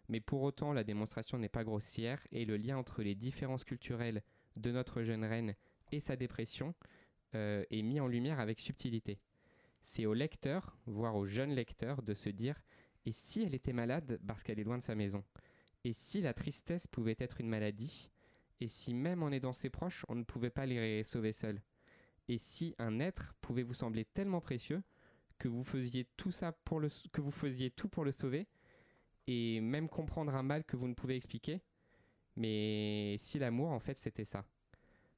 Mais pour autant, la démonstration n'est pas grossière et le lien entre les différences culturelles de notre jeune reine et sa dépression euh, est mis en lumière avec subtilité. C'est au lecteur, voire au jeune lecteur, de se dire et si elle était malade parce qu'elle est loin de sa maison? Et si la tristesse pouvait être une maladie? Et si même en aidant ses proches, on ne pouvait pas les sauver seuls? Et si un être pouvait vous sembler tellement précieux que vous faisiez tout ça pour le que vous faisiez tout pour le sauver et même comprendre un mal que vous ne pouvez expliquer? Mais si l'amour en fait c'était ça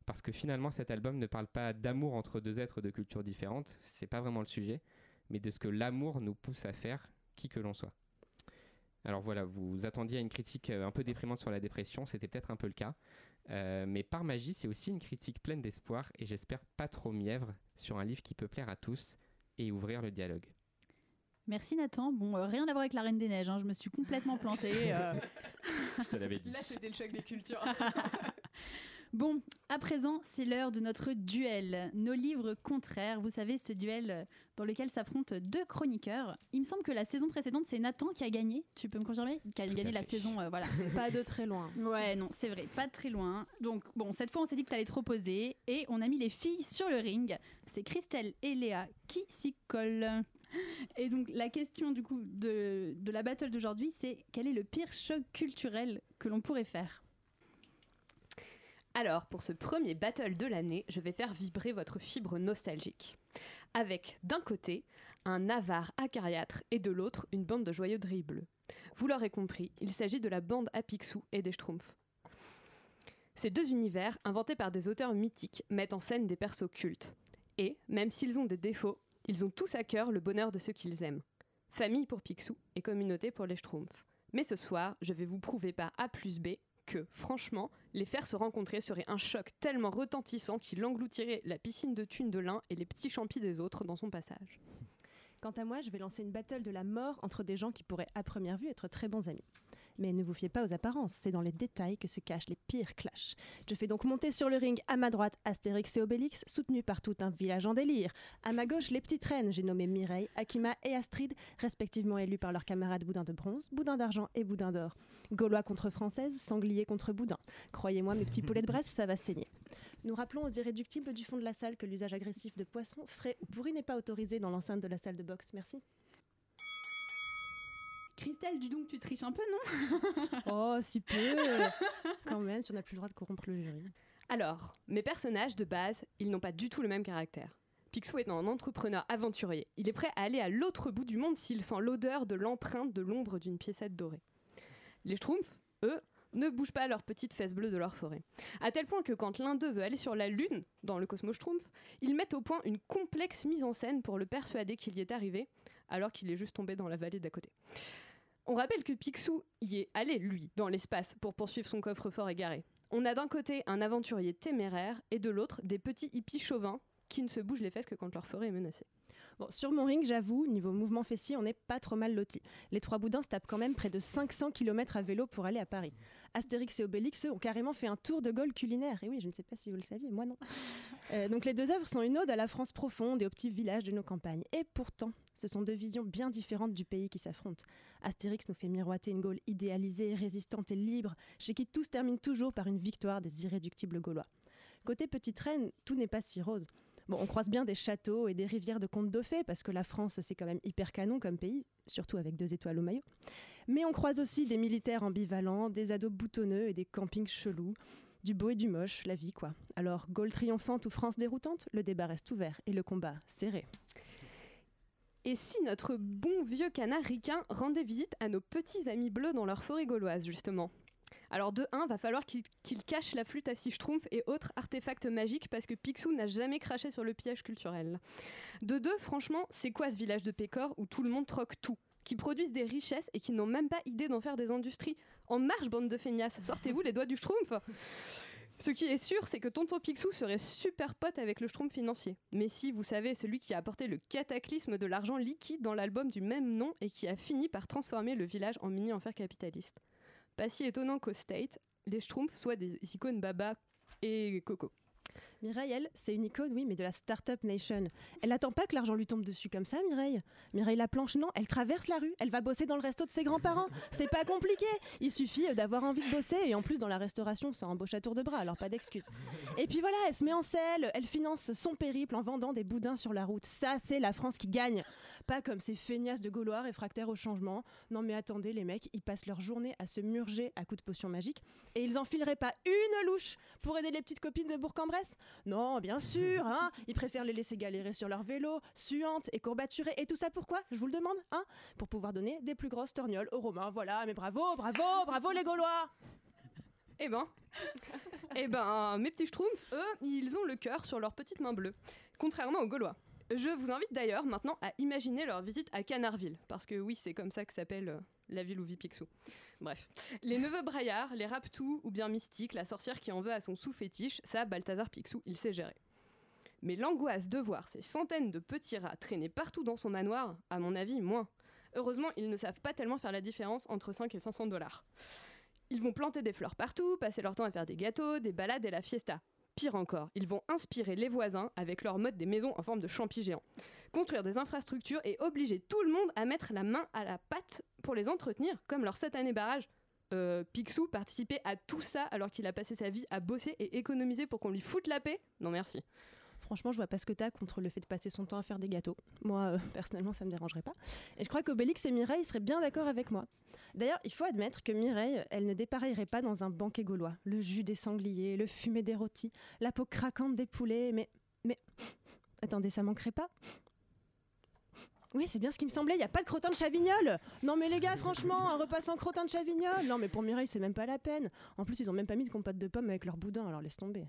parce que finalement cet album ne parle pas d'amour entre deux êtres de cultures différentes, c'est pas vraiment le sujet, mais de ce que l'amour nous pousse à faire, qui que l'on soit. Alors voilà, vous attendiez à une critique euh, un peu déprimante sur la dépression, c'était peut-être un peu le cas, euh, mais par magie, c'est aussi une critique pleine d'espoir et j'espère pas trop mièvre sur un livre qui peut plaire à tous et ouvrir le dialogue. Merci Nathan. Bon, euh, rien à voir avec la Reine des Neiges, hein, je me suis complètement plantée. euh. Je te l'avais dit. Là, c'était le choc des cultures. Bon, à présent, c'est l'heure de notre duel. Nos livres contraires, vous savez, ce duel dans lequel s'affrontent deux chroniqueurs. Il me semble que la saison précédente, c'est Nathan qui a gagné. Tu peux me confirmer Qui a Tout gagné la fait. saison, euh, voilà. Pas de très loin. Ouais, non, c'est vrai, pas de très loin. Donc, bon, cette fois, on s'est dit que t'allais trop poser et on a mis les filles sur le ring. C'est Christelle et Léa qui s'y collent. Et donc, la question du coup de, de la battle d'aujourd'hui, c'est quel est le pire choc culturel que l'on pourrait faire? Alors, pour ce premier battle de l'année, je vais faire vibrer votre fibre nostalgique. Avec d'un côté un avare acariâtre et de l'autre une bande de joyeux dribbles. Vous l'aurez compris, il s'agit de la bande à Picsou et des Schtroumpfs. Ces deux univers, inventés par des auteurs mythiques, mettent en scène des persos cultes. Et, même s'ils ont des défauts, ils ont tous à cœur le bonheur de ceux qu'ils aiment. Famille pour Picsou et communauté pour les Schtroumpfs. Mais ce soir, je vais vous prouver par A plus B que, franchement, les faire se rencontrer serait un choc tellement retentissant qu'il engloutirait la piscine de thunes de l'un et les petits champis des autres dans son passage. Quant à moi, je vais lancer une battle de la mort entre des gens qui pourraient à première vue être très bons amis. Mais ne vous fiez pas aux apparences, c'est dans les détails que se cachent les pires clashs. Je fais donc monter sur le ring à ma droite Astérix et Obélix, soutenus par tout un village en délire. À ma gauche, les petites reines, j'ai nommé Mireille, Akima et Astrid, respectivement élus par leurs camarades Boudin de bronze, Boudin d'argent et Boudin d'or. Gaulois contre Française, Sanglier contre Boudin. Croyez-moi, mes petits poulets de Bresse, ça va saigner. Nous rappelons aux irréductibles du fond de la salle que l'usage agressif de poissons, frais ou pourris n'est pas autorisé dans l'enceinte de la salle de boxe. Merci. Christelle, du donc, tu triches un peu, non Oh, si peu Quand même, si on n'a plus le droit de corrompre le jury. Alors, mes personnages de base, ils n'ont pas du tout le même caractère. Picsou est un entrepreneur aventurier. Il est prêt à aller à l'autre bout du monde s'il sent l'odeur de l'empreinte de l'ombre d'une piécette dorée. Les Schtroumpfs, eux, ne bougent pas leurs petites fesses bleues de leur forêt. À tel point que quand l'un d'eux veut aller sur la Lune, dans le Cosmos Schtroumpf, ils mettent au point une complexe mise en scène pour le persuader qu'il y est arrivé, alors qu'il est juste tombé dans la vallée d'à côté. On rappelle que Picsou y est allé, lui, dans l'espace pour poursuivre son coffre-fort égaré. On a d'un côté un aventurier téméraire et de l'autre des petits hippies chauvins qui ne se bougent les fesses que quand leur forêt est menacée. Bon, sur mon ring, j'avoue, niveau mouvement fessier, on n'est pas trop mal lotis. Les trois boudins se tapent quand même près de 500 km à vélo pour aller à Paris. Astérix et Obélix, eux, ont carrément fait un tour de Gaulle culinaire. Et oui, je ne sais pas si vous le saviez, moi non. Euh, donc les deux œuvres sont une ode à la France profonde et aux petits villages de nos campagnes. Et pourtant, ce sont deux visions bien différentes du pays qui s'affrontent. Astérix nous fait miroiter une Gaule idéalisée, résistante et libre, chez qui tout se termine toujours par une victoire des irréductibles Gaulois. Côté Petite Reine, tout n'est pas si rose. Bon, on croise bien des châteaux et des rivières de contes de fées, parce que la France, c'est quand même hyper canon comme pays, surtout avec deux étoiles au maillot. Mais on croise aussi des militaires ambivalents, des ados boutonneux et des campings chelous. Du beau et du moche, la vie quoi. Alors, Gaule triomphante ou France déroutante, le débat reste ouvert et le combat serré. Et si notre bon vieux canard ricain rendait visite à nos petits amis bleus dans leur forêt gauloise, justement? Alors de 1, va falloir qu'il cache la flûte à six schtroumpfs et autres artefacts magiques parce que Picsou n'a jamais craché sur le pillage culturel. De 2, franchement, c'est quoi ce village de Pécor où tout le monde troque tout qui produisent des richesses et qui n'ont même pas idée d'en faire des industries? En marche, bande de feignasses, sortez-vous les doigts du schtroumpf Ce qui est sûr, c'est que Tonton Picsou serait super pote avec le schtroumpf financier. Mais si, vous savez, celui qui a apporté le cataclysme de l'argent liquide dans l'album du même nom et qui a fini par transformer le village en mini-enfer capitaliste. Pas si étonnant qu'au State, les schtroumpfs soient des icônes baba et coco. Mireille, elle, c'est une icône, oui, mais de la Startup Nation. Elle n'attend pas que l'argent lui tombe dessus comme ça, Mireille. Mireille la planche, non, elle traverse la rue, elle va bosser dans le resto de ses grands-parents. C'est pas compliqué. Il suffit euh, d'avoir envie de bosser et en plus dans la restauration, ça embauche à tour de bras, alors pas d'excuses. Et puis voilà, elle se met en selle, elle finance son périple en vendant des boudins sur la route. Ça, c'est la France qui gagne. Pas comme ces feignasses de Gaulois réfractaires au changement. Non mais attendez, les mecs, ils passent leur journée à se murger à coups de potions magiques et ils enfileraient pas une louche pour aider les petites copines de Bourg-en-Bresse? Non, bien sûr, hein Ils préfèrent les laisser galérer sur leur vélo, suantes et courbaturées. Et tout ça pourquoi? Je vous le demande, hein Pour pouvoir donner des plus grosses torgnoles aux Romains. Voilà, mais bravo, bravo, bravo les Gaulois Eh ben, eh ben, mes petits schtroumpfs, eux, ils ont le cœur sur leurs petites mains bleues, contrairement aux Gaulois. Je vous invite d'ailleurs maintenant à imaginer leur visite à Canardville, parce que oui, c'est comme ça que s'appelle euh, la ville où vit Picsou. Bref, les neveux Braillard, les Raptous ou bien Mystique, la sorcière qui en veut à son sous-fétiche, ça, Balthazar Picsou, il sait gérer. Mais l'angoisse de voir ces centaines de petits rats traîner partout dans son manoir, à mon avis, moins. Heureusement, ils ne savent pas tellement faire la différence entre 5 et 500 dollars. Ils vont planter des fleurs partout, passer leur temps à faire des gâteaux, des balades et la fiesta. Pire encore, ils vont inspirer les voisins avec leur mode des maisons en forme de champis géants. Construire des infrastructures et obliger tout le monde à mettre la main à la pâte pour les entretenir, comme leur satané barrage. Euh, Picsou participait à tout ça alors qu'il a passé sa vie à bosser et économiser pour qu'on lui foute la paix Non merci. Franchement, je vois pas ce que t'as contre le fait de passer son temps à faire des gâteaux. Moi, euh, personnellement, ça me dérangerait pas. Et je crois qu'Obélix et Mireille seraient bien d'accord avec moi. D'ailleurs, il faut admettre que Mireille, elle ne dépareillerait pas dans un banquet gaulois. Le jus des sangliers, le fumé des rôtis, la peau craquante des poulets, mais... Mais... Attendez, ça manquerait pas? Oui, c'est bien ce qui me semblait, il n'y a pas de crottin de chavignol Non mais les gars, franchement, un repas sans crottin de chavignol Non mais pour Mireille, c'est même pas la peine. En plus, ils ont même pas mis de compote de pommes avec leur boudin, alors laisse tomber.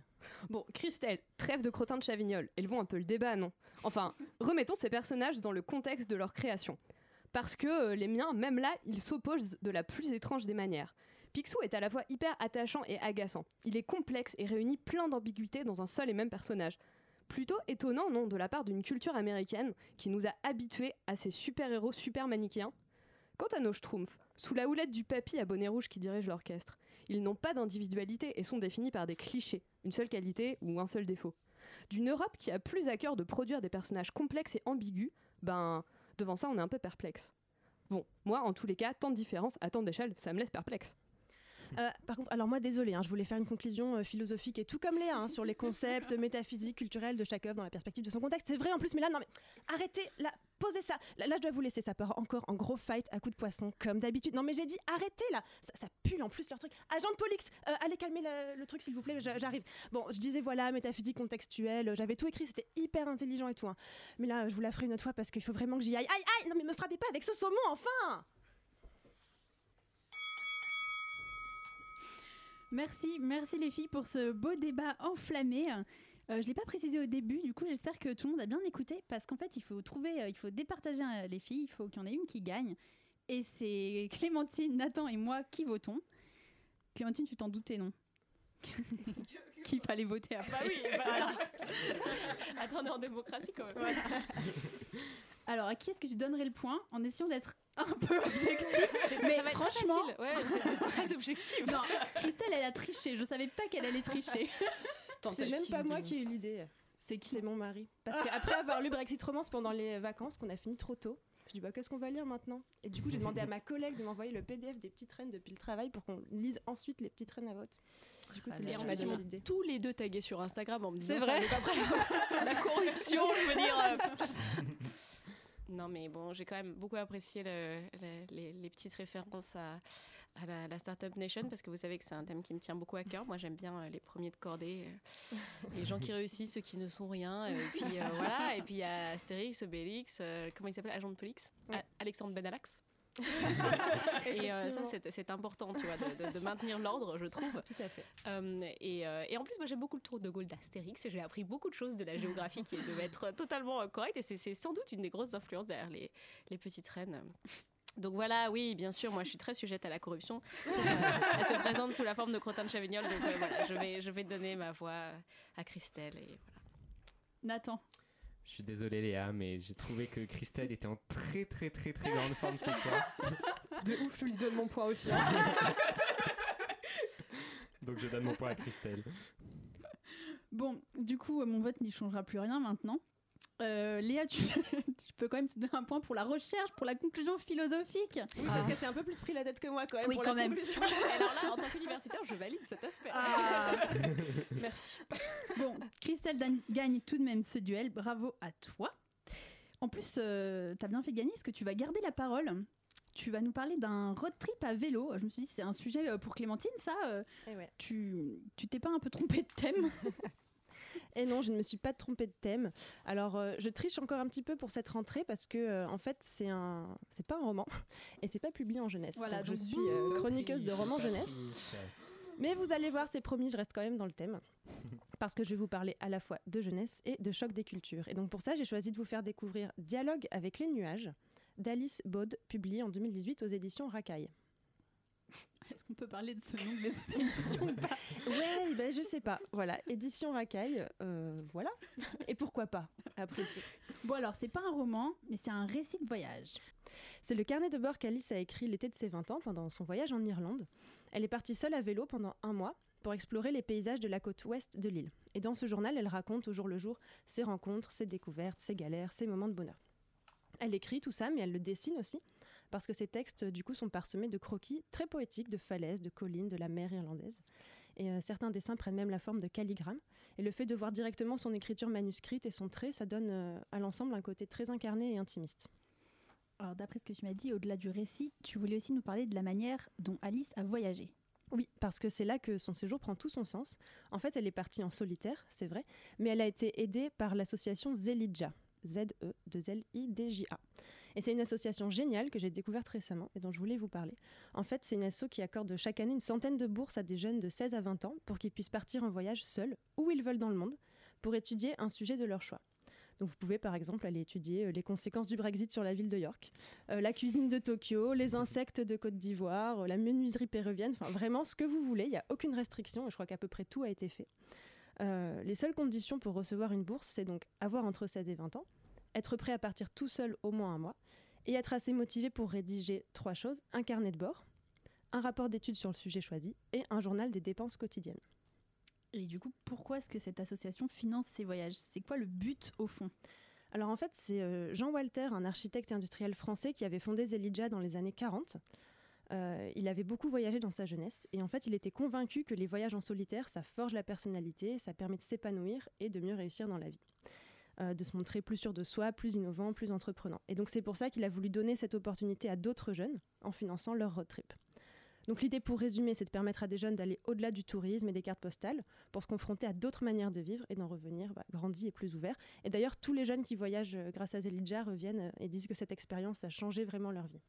Bon, Christelle, trêve de crottin de chavignol. Elles vont un peu le débat, non? Enfin, remettons ces personnages dans le contexte de leur création. Parce que euh, les miens, même là, ils s'opposent de la plus étrange des manières. Picsou est à la fois hyper attachant et agaçant. Il est complexe et réunit plein d'ambiguïtés dans un seul et même personnage. Plutôt étonnant, non, de la part d'une culture américaine qui nous a habitués à ces super-héros super manichéens. Quant à nos schtroumpfs, sous la houlette du papy à bonnet rouge qui dirige l'orchestre, ils n'ont pas d'individualité et sont définis par des clichés, une seule qualité ou un seul défaut. D'une Europe qui a plus à cœur de produire des personnages complexes et ambigus, ben, devant ça, on est un peu perplexe. Bon, moi, en tous les cas, tant de différences à tant d'échelles, ça me laisse perplexe. Euh, par contre, alors moi, désolé, hein, je voulais faire une conclusion euh, philosophique et tout comme Léa hein, sur les concepts métaphysiques, culturels de chaque œuvre dans la perspective de son contexte. C'est vrai en plus, mais là, non, mais arrêtez, là, posez ça. Là, là, je dois vous laisser, ça part encore en gros fight à coups de poisson, comme d'habitude. Non, mais j'ai dit arrêtez là, ça, ça pue en plus leur truc. Agent de Polix, euh, allez calmer le, le truc s'il vous plaît, j'a- j'arrive. Bon, je disais voilà, métaphysique contextuelle, j'avais tout écrit, c'était hyper intelligent et tout. hein. Mais là, je vous la ferai une autre fois parce qu'il faut vraiment que j'y aille. Aïe, aïe, non, mais me frappez pas avec ce saumon, enfin Merci, merci les filles pour ce beau débat enflammé. Euh, je ne l'ai pas précisé au début, du coup j'espère que tout le monde a bien écouté parce qu'en fait il faut trouver, euh, il faut départager euh, les filles, il faut qu'il y en ait une qui gagne. Et c'est Clémentine, Nathan et moi qui votons. Clémentine, tu t'en doutais, non? Qu'il fallait voter après. Bah oui, bah attends. Attends, on est en démocratie quand même. Alors à qui est-ce que tu donnerais le point en essayant d'être un peu objectif Mais ça va être très franchement- facile. Ouais, c'était très objectif. Non, Christelle elle a triché, je savais pas qu'elle allait tricher. C'est même pas moi qui ai eu l'idée. C'est qui C'est mon mari. Parce qu'après avoir lu Brexit Romance pendant les vacances, qu'on a fini trop tôt, je dis bah qu'est-ce qu'on va lire maintenant? Et du coup j'ai demandé à ma collègue de m'envoyer le PDF des petites reines depuis le travail pour qu'on lise ensuite les petites reines à vote. Du coup c'est ils donné m'ont l'idée. tous les deux tagués sur Instagram en me disant C'est vrai ça, la corruption, je veux dire. euh. Non, mais bon, j'ai quand même beaucoup apprécié le- le- les, les petites références à, à la, la Startup Nation parce que vous savez que c'est un thème qui me tient beaucoup à cœur. Moi, j'aime bien euh, les premiers de cordée, euh, les gens qui réussissent, ceux qui ne sont rien. Et puis euh, voilà, et puis il y a Astérix, Obélix, euh, comment il s'appelle? Agent de Polix Alexandre Benalax. et euh, ça, c'est important, tu vois, de, de- de maintenir l'ordre, je trouve. Tout à fait. Euh, et, euh, et en plus, moi j'aime beaucoup le tour de Gaulle d'Astérix et j'ai appris beaucoup de choses de la géographie qui devait être totalement correcte et c'est- c'est sans doute une des grosses influences derrière les, les petites reines. Donc voilà, oui, bien sûr, moi je suis très sujette à la corruption. Euh, elle se présente sous la forme de crottin de Chavignol, donc euh, voilà, je vais, je vais donner ma voix à Christelle. Et voilà. Nathan. Je suis désolé Léa, mais j'ai trouvé que Christelle était en très très très très grande forme ce soir. De ouf, je lui donne mon point aussi. hein. Donc je donne mon point à Christelle. Bon, du coup, euh, mon vote n'y changera plus rien maintenant. Euh, Léa, tu, tu peux quand même te donner un point pour la recherche, pour la conclusion philosophique. Oui, parce que c'est un peu plus pris la tête que moi quand même Oui, pour quand la même. conclusion. Alors là, en tant qu'universitaire, je valide cet aspect. Merci. Bon, Christelle gagne tout de même ce duel. Bravo à toi. En plus, euh, t'as bien fait de gagner parce que tu vas garder la parole. Tu vas nous parler d'un road trip à vélo. Je me suis dit, c'est un sujet euh, pour Clémentine, ça. euh, ouais. Tu tu t'es pas un peu trompée de thème? Et non, je ne me suis pas trompée de thème. Alors, euh, je triche encore un petit peu pour cette rentrée parce que, euh, en fait, c'est un, c'est pas un roman et c'est pas publié en jeunesse. Voilà, donc, je suis euh, chroniqueuse de romans jeunesse. Mais vous allez voir, c'est promis, je reste quand même dans le thème. Parce que je vais vous parler à la fois de jeunesse et de choc des cultures. Et donc pour ça, j'ai choisi de vous faire découvrir Dialogue avec les nuages d'Alice Baud, publié en 2018 aux éditions Racaille. Est-ce qu'on peut parler de ce nom de cette édition ou pas Ouais, ben je sais pas. Voilà, édition Racaille, euh, voilà. Et pourquoi pas, après tout. Bon alors, c'est pas un roman, mais c'est un récit de voyage. C'est le carnet de bord qu'Alice a écrit l'été de ses 20 ans pendant son voyage en Irlande. Elle est partie seule à vélo pendant un mois pour explorer les paysages de la côte ouest de l'île. Et dans ce journal, elle raconte au jour le jour ses rencontres, ses découvertes, ses galères, ses moments de bonheur. Elle écrit tout ça, mais elle le dessine aussi, parce que ses textes, du coup, sont parsemés de croquis très poétiques de falaises, de collines, de la mer irlandaise. Et euh, certains dessins prennent même la forme de calligrammes. Et le fait de voir directement son écriture manuscrite et son trait, ça donne euh, à l'ensemble un côté très incarné et intimiste. Alors d'après ce que tu m'as dit, au-delà du récit, tu voulais aussi nous parler de la manière dont Alice a voyagé. Oui, parce que c'est là que son séjour prend tout son sens. En fait, elle est partie en solitaire, c'est vrai, mais elle a été aidée par l'association Zelidja, Z-E-2-L-I-D-J-A. Et c'est une association géniale que j'ai découverte récemment et dont je voulais vous parler. En fait, c'est une asso qui accorde chaque année une centaine de bourses à des jeunes de 16 à 20 ans pour qu'ils puissent partir en voyage seuls, où ils veulent dans le monde, pour étudier un sujet de leur choix. Donc vous pouvez par exemple aller étudier euh, les conséquences du Brexit sur la ville de York, euh, la cuisine de Tokyo, les insectes de Côte d'Ivoire, la menuiserie péruvienne, enfin vraiment ce que vous voulez, il n'y a aucune restriction et je crois qu'à peu près tout a été fait. Euh, les seules conditions pour recevoir une bourse, c'est donc avoir entre 16 et 20 ans, être prêt à partir tout seul au moins un mois, et être assez motivé pour rédiger trois choses, un carnet de bord, un rapport d'études sur le sujet choisi, et un journal des dépenses quotidiennes. Et du coup, pourquoi est-ce que cette association finance ces voyages? C'est quoi le but au fond? Alors en fait, c'est euh, Jean Walter, un architecte industriel français qui avait fondé Zelidja dans les années 40. Euh, il avait beaucoup voyagé dans sa jeunesse et en fait, il était convaincu que les voyages en solitaire, ça forge la personnalité, ça permet de s'épanouir et de mieux réussir dans la vie. Euh, de se montrer plus sûr de soi, plus innovant, plus entreprenant. Et donc c'est pour ça qu'il a voulu donner cette opportunité à d'autres jeunes en finançant leur road trip. Donc l'idée pour résumer, c'est de permettre à des jeunes d'aller au-delà du tourisme et des cartes postales pour se confronter à d'autres manières de vivre et d'en revenir bah, grandis et plus ouverts. Et d'ailleurs, tous les jeunes qui voyagent euh, grâce à Zelidja reviennent euh, et disent que cette expérience a changé vraiment leur vie.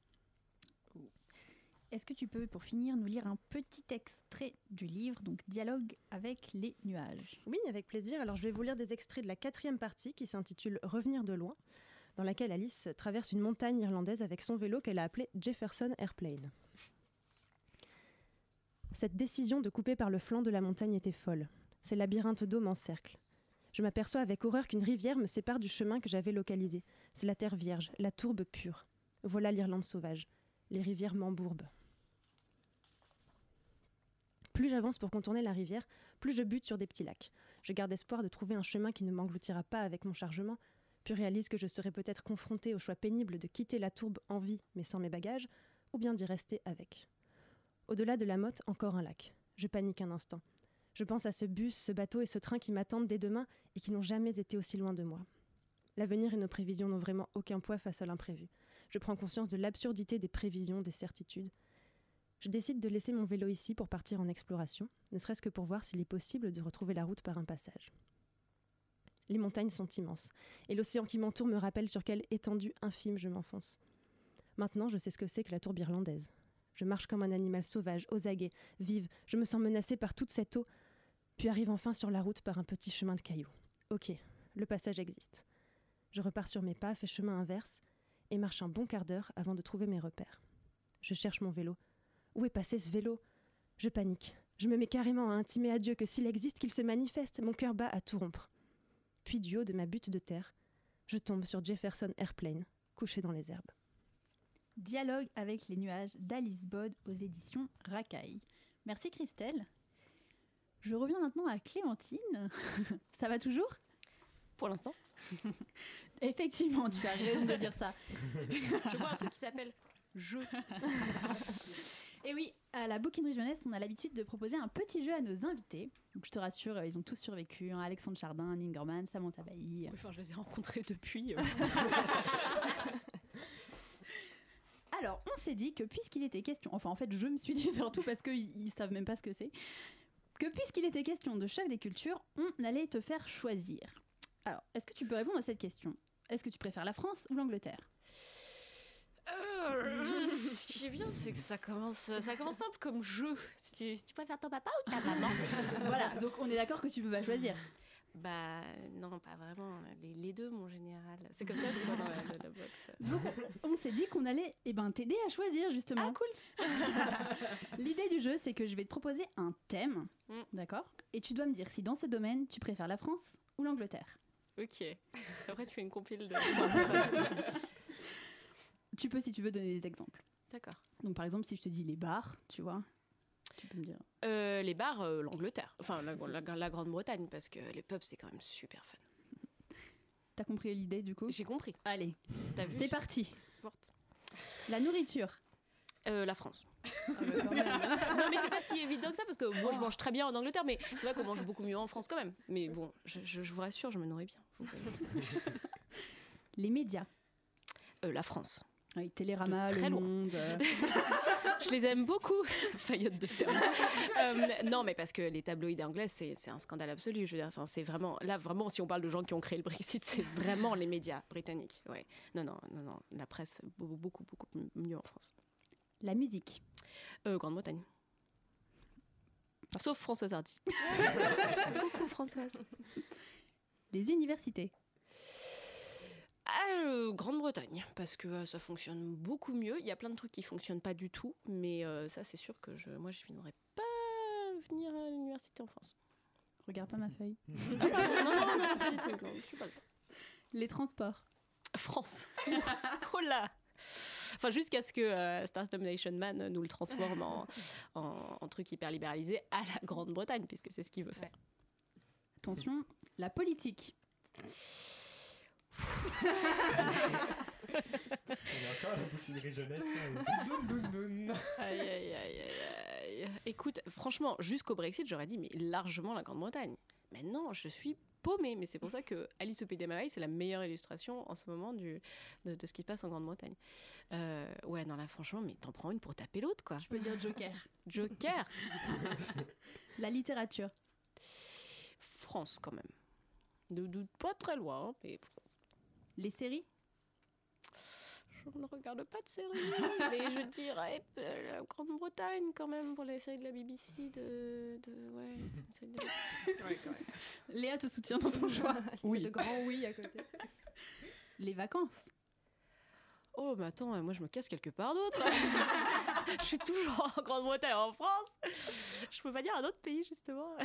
Est-ce que tu peux, pour finir, nous lire un petit extrait du livre, donc Dialogue avec les nuages? Oui, avec plaisir. Alors je vais vous lire des extraits de la quatrième partie qui s'intitule Revenir de loin, dans laquelle Alice traverse une montagne irlandaise avec son vélo qu'elle a appelé Jefferson Airplane. Cette décision de couper par le flanc de la montagne était folle. Ces labyrinthes d'eau m'encerclent. Je m'aperçois avec horreur qu'une rivière me sépare du chemin que j'avais localisé. C'est la terre vierge, la tourbe pure. Voilà l'Irlande sauvage. Les rivières m'embourbent. Plus j'avance pour contourner la rivière, plus je bute sur des petits lacs. Je garde espoir de trouver un chemin qui ne m'engloutira pas avec mon chargement, puis réalise que je serai peut-être confronté au choix pénible de quitter la tourbe en vie mais sans mes bagages, ou bien d'y rester avec. Au-delà de la motte, encore un lac. Je panique un instant. Je pense à ce bus, ce bateau et ce train qui m'attendent dès demain et qui n'ont jamais été aussi loin de moi. L'avenir et nos prévisions n'ont vraiment aucun poids face à l'imprévu. Je prends conscience de l'absurdité des prévisions, des certitudes. Je décide de laisser mon vélo ici pour partir en exploration, ne serait-ce que pour voir s'il est possible de retrouver la route par un passage. Les montagnes sont immenses, et l'océan qui m'entoure me rappelle sur quelle étendue infime je m'enfonce. Maintenant, je sais ce que c'est que la tourbe irlandaise. Je marche comme un animal sauvage, aux aguets, vive, je me sens menacée par toute cette eau, puis arrive enfin sur la route par un petit chemin de cailloux. Ok, le passage existe. Je repars sur mes pas, fais chemin inverse, et marche un bon quart d'heure avant de trouver mes repères. Je cherche mon vélo. Où est passé ce vélo? Je panique. Je me mets carrément à intimer à Dieu que s'il existe, qu'il se manifeste, mon cœur bat à tout rompre. Puis du haut de ma butte de terre, je tombe sur Jefferson Airplane, couché dans les herbes. Dialogue avec les nuages d'Alice Bod aux éditions Racaille. Merci Christelle. Je reviens maintenant à Clémentine. ça va toujours? Pour l'instant. Effectivement, tu as raison de dire ça. Je vois un truc qui s'appelle jeu. Et oui, à la bouquinerie jeunesse, on a l'habitude de proposer un petit jeu à nos invités. Donc je te rassure, euh, ils ont tous survécu. hein. Alexandre Chardin, Ningerman, Samantha Bailly. Enfin, je les ai rencontrés depuis. euh. Alors, on s'est dit que puisqu'il était question, enfin en fait je me suis dit surtout parce qu'ils ils savent même pas ce que c'est, que puisqu'il était question de choc des cultures, on allait te faire choisir. Alors, est-ce que tu peux répondre à cette question? Est-ce que tu préfères la France ou l'Angleterre? Euh, est bien, c'est que ça commence, ça commence simple comme jeu. Si tu, si tu préfères ton papa ou ta maman voilà, donc on est d'accord que tu peux pas choisir. Bah non, pas vraiment. Les, les deux, mon général. C'est comme ça que dans la, la- la boxe. On s'est dit qu'on allait eh ben, t'aider à choisir justement. Ah cool. L'idée du jeu, c'est que je vais te proposer un thème, Mm. d'accord? Et tu dois me dire si dans ce domaine, tu préfères la France ou l'Angleterre. Ok. Après, tu fais une compile de. Tu peux, si tu veux, donner des exemples. D'accord. Donc par exemple, si je te dis les bars, tu vois, tu peux me dire. Euh, les bars, euh, l'Angleterre. Enfin, la, la- la Grande-Bretagne, parce que les pubs, c'est quand même super fun. T'as compris l'idée du coup? J'ai compris. Allez, c'est parti. La nourriture. Euh, la France. Ah bah, quand même, hein. non, mais c'est pas si évident que ça, parce que moi, je mange très bien en Angleterre, mais c'est vrai qu'on mange beaucoup mieux en France quand même. Mais bon, je, je- je vous rassure, je me nourris bien. Les médias. Euh, la France. Oui, Télérama, De très Le loin. Monde. euh, Je les aime beaucoup. Faillotte de service. Euh, non, mais parce que les tabloïds anglais, c'est un scandale absolu. Je veux dire, enfin, c'est vraiment là, vraiment, si on parle de gens qui ont créé le Brexit, c'est vraiment les médias britanniques. Ouais. Non, non, non, non. La presse, beaucoup, beaucoup, beaucoup mieux en France. la musique. Euh, Grande-Bretagne. Sauf Françoise Hardy. Coucou Françoise. Les universités. Ah, euh, Grande-Bretagne, parce que euh, ça fonctionne beaucoup mieux. Il y a plein de trucs qui fonctionnent pas du tout, mais euh, ça, c'est sûr que je, moi, je n'aimerais pas venir à l'université en France. Regarde pas ma feuille. Ah, pardon, non, non, non, pas du tout, non, je suis pas dedans. Les transports. France. oh là Enfin, jusqu'à ce que euh, Startup Nation Man nous le transforme en, en- en truc hyper libéralisé à la Grande-Bretagne, puisque c'est ce qu'il veut faire. Attention, la politique. On est encore à la bouquinerie jeunesse. Aïe, aïe, aïe, aïe, aïe. Écoute, franchement, jusqu'au Brexit, j'aurais dit, mais largement la Grande-Bretagne. Mais non, je suis paumée. Mais c'est pour ça que Alice au Pays des Merveilles, c'est la meilleure illustration en ce moment du, de, de ce qui se passe en Grande-Bretagne. Euh, ouais, non, là, franchement, mais t'en prends une pour taper l'autre, quoi. Je peux dire Joker. Joker La littérature. France, quand même. Ne doute pas très loin, mais France. Les séries? Je ne regarde pas de séries, mais je dirais euh, la Grande-Bretagne quand même pour les séries de la BBC. De, de ouais, les séries de la BBC. Léa te soutient dans ton choix. Oui. De grands oui à côté. Les vacances. Oh, mais attends, moi je me casse quelque part d'autre. je suis toujours en Grande-Bretagne, en France. Je peux pas dire un autre pays, justement.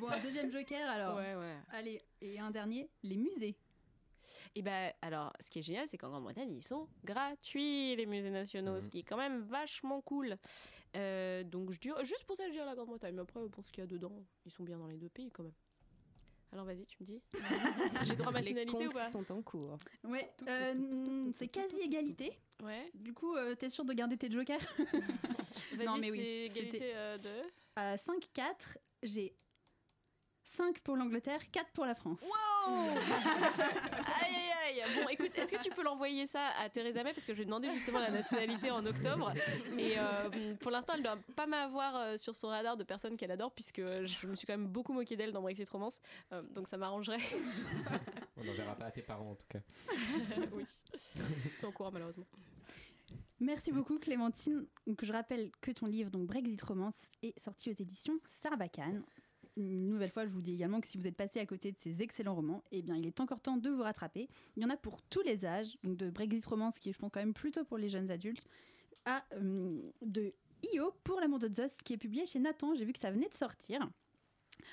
Bon, un deuxième Joker alors. Ouais, ouais. Allez, et un dernier, les musées. Et ben, alors, ce qui est génial, c'est qu'en Grande-Bretagne, ils sont gratuits, les musées nationaux, ce qui est quand même vachement cool. Euh, donc, je dirais, juste pour ça, je dirais la Grande-Bretagne. Mais après, pour ce qu'il y a dedans, ils sont bien dans les deux pays quand même. Alors, vas-y, tu me dis. J'ai droit à ma Les nationalité ou comptes pas sont en cours. Ouais, euh, c'est quasi égalité. Ouais. Du coup, euh, t'es sûr de garder tes jokers? Non, mais oui, c'est égalité euh, de. À 5-4, j'ai 5 pour l'Angleterre, 4 pour la France. Aïe aïe aïe Bon écoute, est-ce que tu peux l'envoyer ça à Theresa May? Parce que je lui ai demandé justement la nationalité en octobre et euh, pour l'instant elle ne doit pas m'avoir euh, sur son radar de personnes qu'elle adore puisque je me suis quand même beaucoup moquée d'elle dans Brexit Romance Euh, donc ça m'arrangerait. On n'en verra pas à tes parents en tout cas. oui. C'est en cours malheureusement. Merci beaucoup Clémentine. Donc, je rappelle que ton livre, donc Brexit Romance, est sorti aux éditions Sarbacane. Une nouvelle fois, je vous dis également que si vous êtes passé à côté de ces excellents romans, eh bien, il est encore temps de vous rattraper. Il y en a pour tous les âges, donc de Brexit Romance, qui est, je pense, quand même plutôt pour les jeunes adultes, à euh, de Io pour l'amour de Zeus, qui est publié chez Nathan. J'ai vu que ça venait de sortir.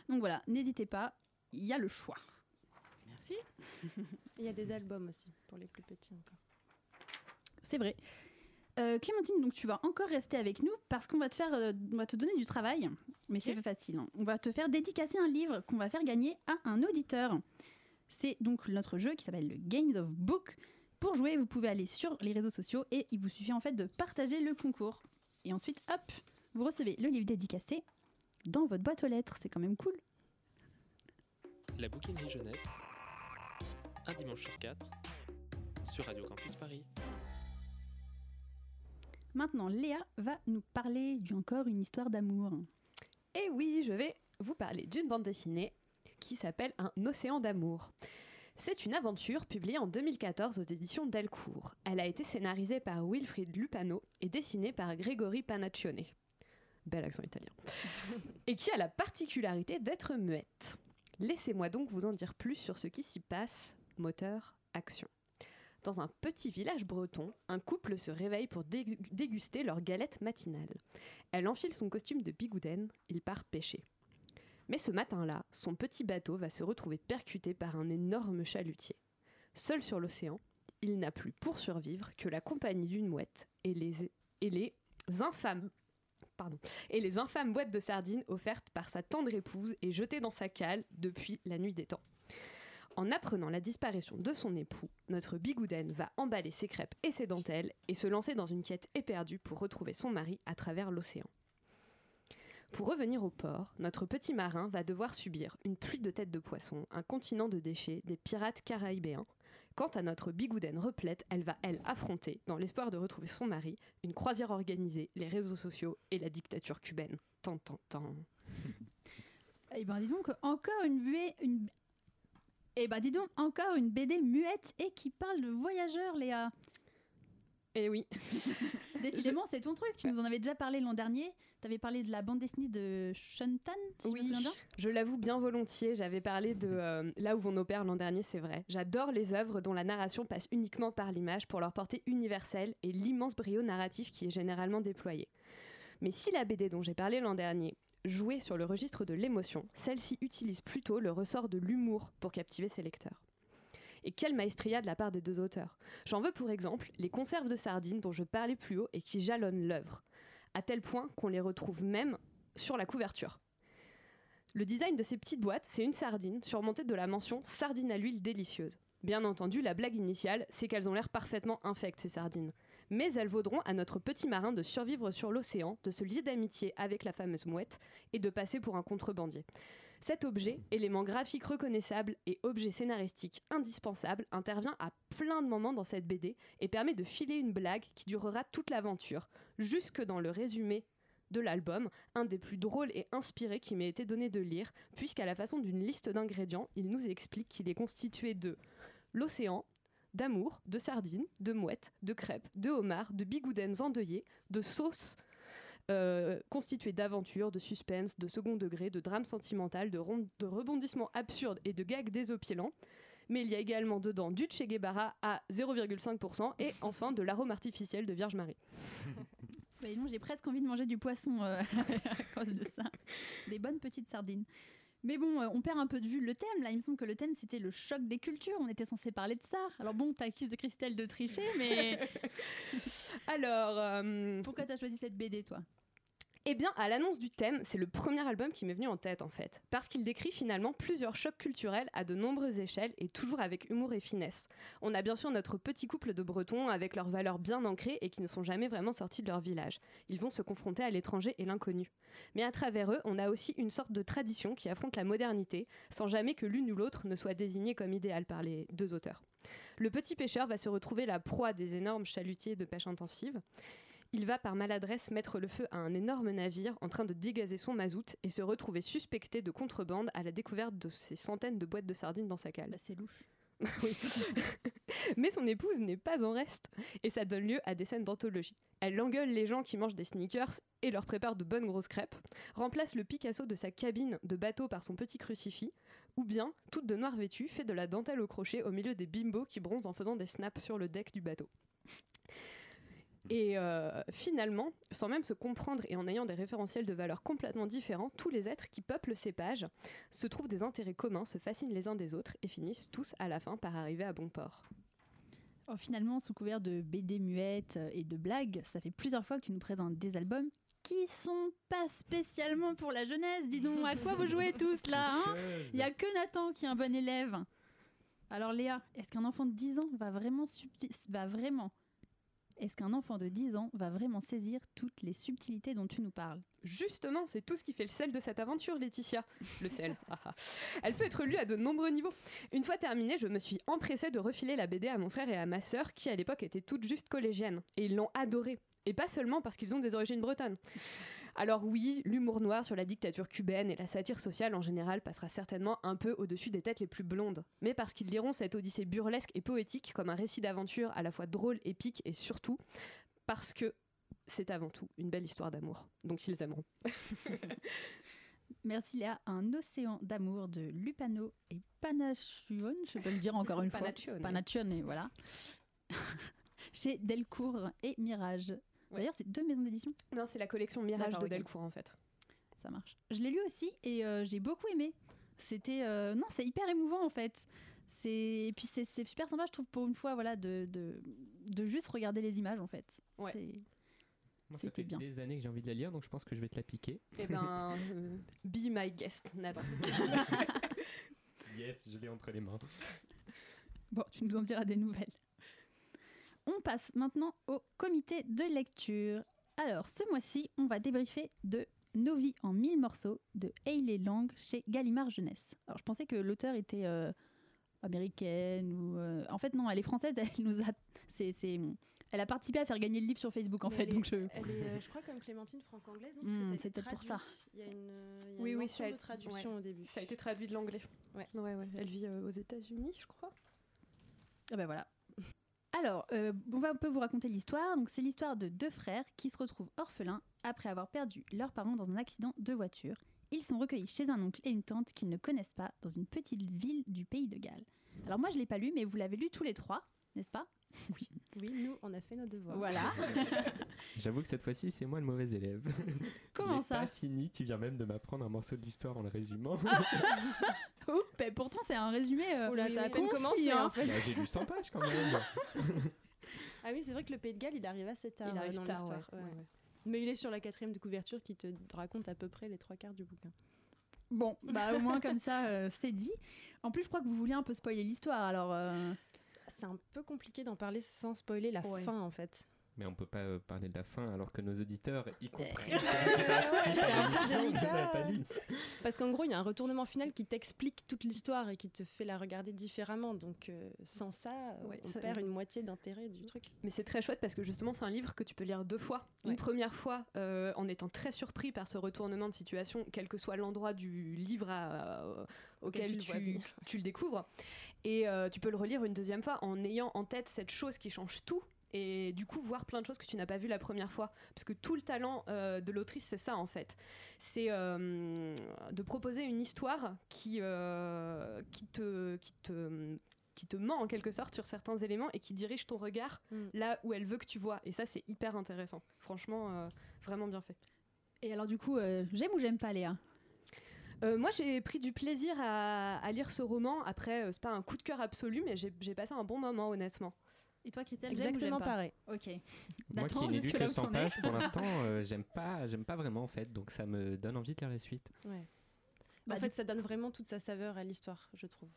Donc voilà, n'hésitez pas, il y a le choix. Merci. Il y a des albums aussi pour les plus petits encore. C'est vrai. Euh, Clémentine, donc tu vas encore rester avec nous parce qu'on va te faire, euh, on va te donner du travail, mais c'est pas facile. hein. On va te faire dédicacer un livre qu'on va faire gagner à un auditeur. C'est donc notre jeu qui s'appelle le Games of Book. Pour jouer, vous pouvez aller sur les réseaux sociaux et il vous suffit en fait de partager le concours. Et ensuite, hop, vous recevez le livre dédicacé dans votre boîte aux lettres. C'est quand même cool. La bouquinerie jeunesse, un dimanche sur quatre, sur Radio Campus Paris. Maintenant, Léa va nous parler du encore une histoire d'amour. Et oui, je vais vous parler d'une bande dessinée qui s'appelle Un océan d'amour. C'est une aventure publiée en 2014 aux éditions Delcourt. Elle a été scénarisée par Wilfried Lupano et dessinée par Grégory Panaccione. Bel accent italien. et qui a la particularité d'être muette. Laissez-moi donc vous en dire plus sur ce qui s'y passe, moteur, action. Dans un petit village breton, un couple se réveille pour dé- déguster leur galette matinale. Elle enfile son costume de bigouden, il part pêcher. Mais ce matin-là, son petit bateau va se retrouver percuté par un énorme chalutier. Seul sur l'océan, il n'a plus pour survivre que la compagnie d'une mouette et les, et infâmes boîtes de sardines offertes par sa tendre épouse et jetées dans sa cale depuis la nuit des temps. En apprenant la disparition de son époux, notre bigouden va emballer ses crêpes et ses dentelles et se lancer dans une quête éperdue pour retrouver son mari à travers l'océan. Pour revenir au port, notre petit marin va devoir subir une pluie de têtes de poissons, un continent de déchets, des pirates caraïbéens. Quant à notre bigouden replète, elle va, elle, affronter, dans l'espoir de retrouver son mari, une croisière organisée, les réseaux sociaux et la dictature cubaine. Tant, tant, tant. Eh ben une buée. Eh ben dis donc, encore une BD muette et qui parle de voyageurs, Léa. Eh oui, Décidément, c'est ton truc. Tu nous en avais déjà parlé l'an dernier. Tu avais parlé de la bande dessinée de Shuntan, si je me Oui. souviens bien. je l'avoue bien volontiers, j'avais parlé de euh, Là où vont nos pères l'an dernier, c'est vrai. J'adore les œuvres dont la narration passe uniquement par l'image pour leur portée universelle et l'immense brio narratif qui est généralement déployé. Mais si la BD dont j'ai parlé l'an dernier jouait sur le registre de l'émotion, celle-ci utilise plutôt le ressort de l'humour pour captiver ses lecteurs. Et quelle maestria de la part des deux auteurs. J'en veux pour exemple les conserves de sardines dont je parlais plus haut et qui jalonnent l'œuvre, à tel point qu'on les retrouve même sur la couverture. Le design de ces petites boîtes, c'est une sardine surmontée de la mention sardine à l'huile délicieuse. Bien entendu, la blague initiale, c'est qu'elles ont l'air parfaitement infectes, ces sardines. Mais elles vaudront à notre petit marin de survivre sur l'océan, de se lier d'amitié avec la fameuse mouette et de passer pour un contrebandier. Cet objet, élément graphique reconnaissable et objet scénaristique indispensable, intervient à plein de moments dans cette BD et permet de filer une blague qui durera toute l'aventure, jusque dans le résumé de l'album, un des plus drôles et inspirés qui m'ait été donné de lire, puisqu'à la façon d'une liste d'ingrédients, il nous explique qu'il est constitué de l'océan, d'amour, de sardines, de mouettes, de crêpes, de homards, de bigoudens endeuillés, de sauces euh, constituées d'aventures, de suspense, de second degré, de drame sentimental, de, rebondissements absurdes et de gags désopilants. Mais il y a également dedans du Che Guevara à 0,5% et enfin de l'arôme artificiel de Vierge Marie. Bah, j'ai presque envie de manger du poisson euh, à cause de ça. Des bonnes petites sardines. Mais bon, euh, on perd un peu de vue le thème. Là, il me semble que le thème, c'était le choc des cultures. On était censé parler de ça. Alors bon, t'accuses Christelle de tricher, mais Alors, euh, pourquoi t'as choisi cette BD, toi? Eh bien, à l'annonce du thème, c'est le premier album qui m'est venu en tête en fait, parce qu'il décrit finalement plusieurs chocs culturels à de nombreuses échelles et toujours avec humour et finesse. On a bien sûr notre petit couple de Bretons avec leurs valeurs bien ancrées et qui ne sont jamais vraiment sortis de leur village. Ils vont se confronter à l'étranger et l'inconnu. Mais à travers eux, on a aussi une sorte de tradition qui affronte la modernité, sans jamais que l'une ou l'autre ne soit désignée comme idéale par les deux auteurs. Le petit pêcheur va se retrouver la proie des énormes chalutiers de pêche intensive. Il va par maladresse mettre le feu à un énorme navire en train de dégazer son mazout et se retrouver suspecté de contrebande à la découverte de ces centaines de boîtes de sardines dans sa cale. Bah, C'est louche. Oui. Mais son épouse n'est pas en reste et ça donne lieu à des scènes d'anthologie. Elle engueule les gens qui mangent des sneakers et leur prépare de bonnes grosses crêpes, remplace le Picasso de sa cabine de bateau par son petit crucifix, ou bien, toute de noir vêtue, fait de la dentelle au crochet au milieu des bimbos qui bronzent en faisant des snaps sur le deck du bateau. Et euh, finalement, sans même se comprendre et en ayant des référentiels de valeurs complètement différents, tous les êtres qui peuplent ces pages se trouvent des intérêts communs, se fascinent les uns des autres et finissent tous à la fin par arriver à bon port. Oh, finalement, sous couvert de BD muettes et de blagues, ça fait plusieurs fois que tu nous présentes des albums qui sont pas spécialement pour la jeunesse. Dis donc, à quoi vous jouez tous là hein? Il y a que Nathan qui est un bon élève. Alors Léa, est-ce qu'un enfant de 10 ans va vraiment va vraiment est-ce qu'un enfant de 10 ans va vraiment saisir toutes les subtilités dont tu nous parles? Justement, c'est tout ce qui fait le sel de cette aventure, Laetitia. Le sel. ah ah. Elle peut être lue à de nombreux niveaux. Une fois terminée, je me suis empressée de refiler la BD à mon frère et à ma sœur, qui à l'époque étaient toutes juste collégiennes. Et ils l'ont adorée. Et pas seulement parce qu'ils ont des origines bretonnes. Alors oui, l'humour noir sur la dictature cubaine et la satire sociale en général passera certainement un peu au-dessus des têtes les plus blondes, mais parce qu'ils liront cette odyssée burlesque et poétique comme un récit d'aventure à la fois drôle, épique et surtout parce que c'est avant tout une belle histoire d'amour. Donc ils aimeront. Merci Léa. Un océan d'amour de Lupano et Panachione, je peux le dire encore une fois. Panachione. Panachione, et voilà. Chez Delcourt et Mirage. Ouais. D'ailleurs, c'est deux maisons d'édition. Non, c'est la collection Mirage de. Delcourt en fait. Ça marche. Je l'ai lu aussi et euh, j'ai beaucoup aimé. C'était euh, non, c'est hyper émouvant en fait. Et puis c'est super sympa, je trouve pour une fois, voilà, de, de de juste regarder les images en fait. Ouais. C'est- Moi, ça fait bien. des années que j'ai envie de la lire, donc je pense que je vais te la piquer. Eh ben, euh, be my guest, Nathan. Yes, je l'ai entre les mains. Bon, tu nous en diras des nouvelles. On passe maintenant au comité de lecture. Alors, ce mois-ci, on va débriefer de Nos vies en mille morceaux de Hayley Lang chez Gallimard Jeunesse. Alors, je pensais que l'auteur était euh, américaine ou. euh, En fait, non, elle est française. Elle nous a. C'est, c'est- Elle a participé à faire gagner le livre sur Facebook, en Mais fait. elle est- Donc, je. Elle est, euh, je crois, comme Clémentine franco-anglaise, Hmm, c'est peut-être pour ça. Il y a une, y a Oui, une oui, ça a de traduction au début. Ça a été traduit de l'anglais. Ouais. ouais, ouais. Elle vit euh, aux États-Unis, je crois. Ah ben voilà. Alors, euh, on va un peu vous raconter l'histoire. Donc, c'est l'histoire de deux frères qui se retrouvent orphelins après avoir perdu leurs parents dans un accident de voiture. Ils sont recueillis chez un oncle et une tante qu'ils ne connaissent pas dans une petite ville du pays de Galles. Alors moi, je l'ai pas lu, mais vous l'avez lu tous les trois, n'est-ce pas? Oui, nous, on a fait nos devoirs. Voilà. J'avoue que cette fois-ci, c'est moi le mauvais élève. Comment ça? pas fini, tu viens même de m'apprendre un morceau de l'histoire en le résumant. Oh, ben pourtant, c'est un résumé. euh, Oula, oui, t'as à oui, peine concis, commencé, hein. en fait. Bah, j'ai lu 100 pages quand même. Ah oui, c'est vrai que le Pays de Galles, il arrive assez tard Il euh, arrive dans tard, l'histoire. ouais. ouais. Ouais, ouais. Mais il est sur la quatrième de couverture qui te raconte à peu près les trois quarts du bouquin. Bon, bah au moins comme ça, euh, c'est dit. En plus, je crois que vous vouliez un peu spoiler l'histoire. Alors, euh, C'est un peu compliqué d'en parler sans spoiler la Ouais. fin, en fait. Mais on peut pas euh, parler de la fin alors que nos auditeurs, y compris Euh, lu. Parce qu'en gros, il y a un retournement final qui t'explique toute l'histoire et qui te fait la regarder différemment. Donc, euh, sans ça, euh, Ouais, on ça- perd une moitié d'intérêt du truc. Mais c'est très chouette parce que justement, c'est un livre que tu peux lire deux fois. Une Ouais. première fois euh, en étant très surpris par ce retournement de situation, quel que soit l'endroit du livre à- euh, auquel tu tu, tu le découvres. Et euh, tu peux le relire une deuxième fois en ayant en tête cette chose qui change tout. Et du coup, voir plein de choses que tu n'as pas vues la première fois. Parce que tout le talent euh, de l'autrice, c'est ça en fait. C'est euh, de proposer une histoire qui, euh, qui, te, qui, te, qui te ment en quelque sorte sur certains éléments et qui dirige ton regard Mm. là où elle veut que tu vois. Et ça, c'est hyper intéressant. Franchement, vraiment bien fait. et alors du coup, j'aime ou j'aime pas Léa? Euh, moi, j'ai pris du plaisir à, à lire ce roman. Après, euh, c'est pas un coup de cœur absolu, mais j'ai passé un bon moment, honnêtement. Et toi, Christelle, Exactement pas pareil. Ok. Moi qui n'ai lu que où 100 t'en es pages pour l'instant, euh, j'aime pas, j'aime pas vraiment en fait, donc ça me donne envie de lire la suite. Ouais. Bah, en du fait, ça donne vraiment toute sa saveur à l'histoire, je trouve.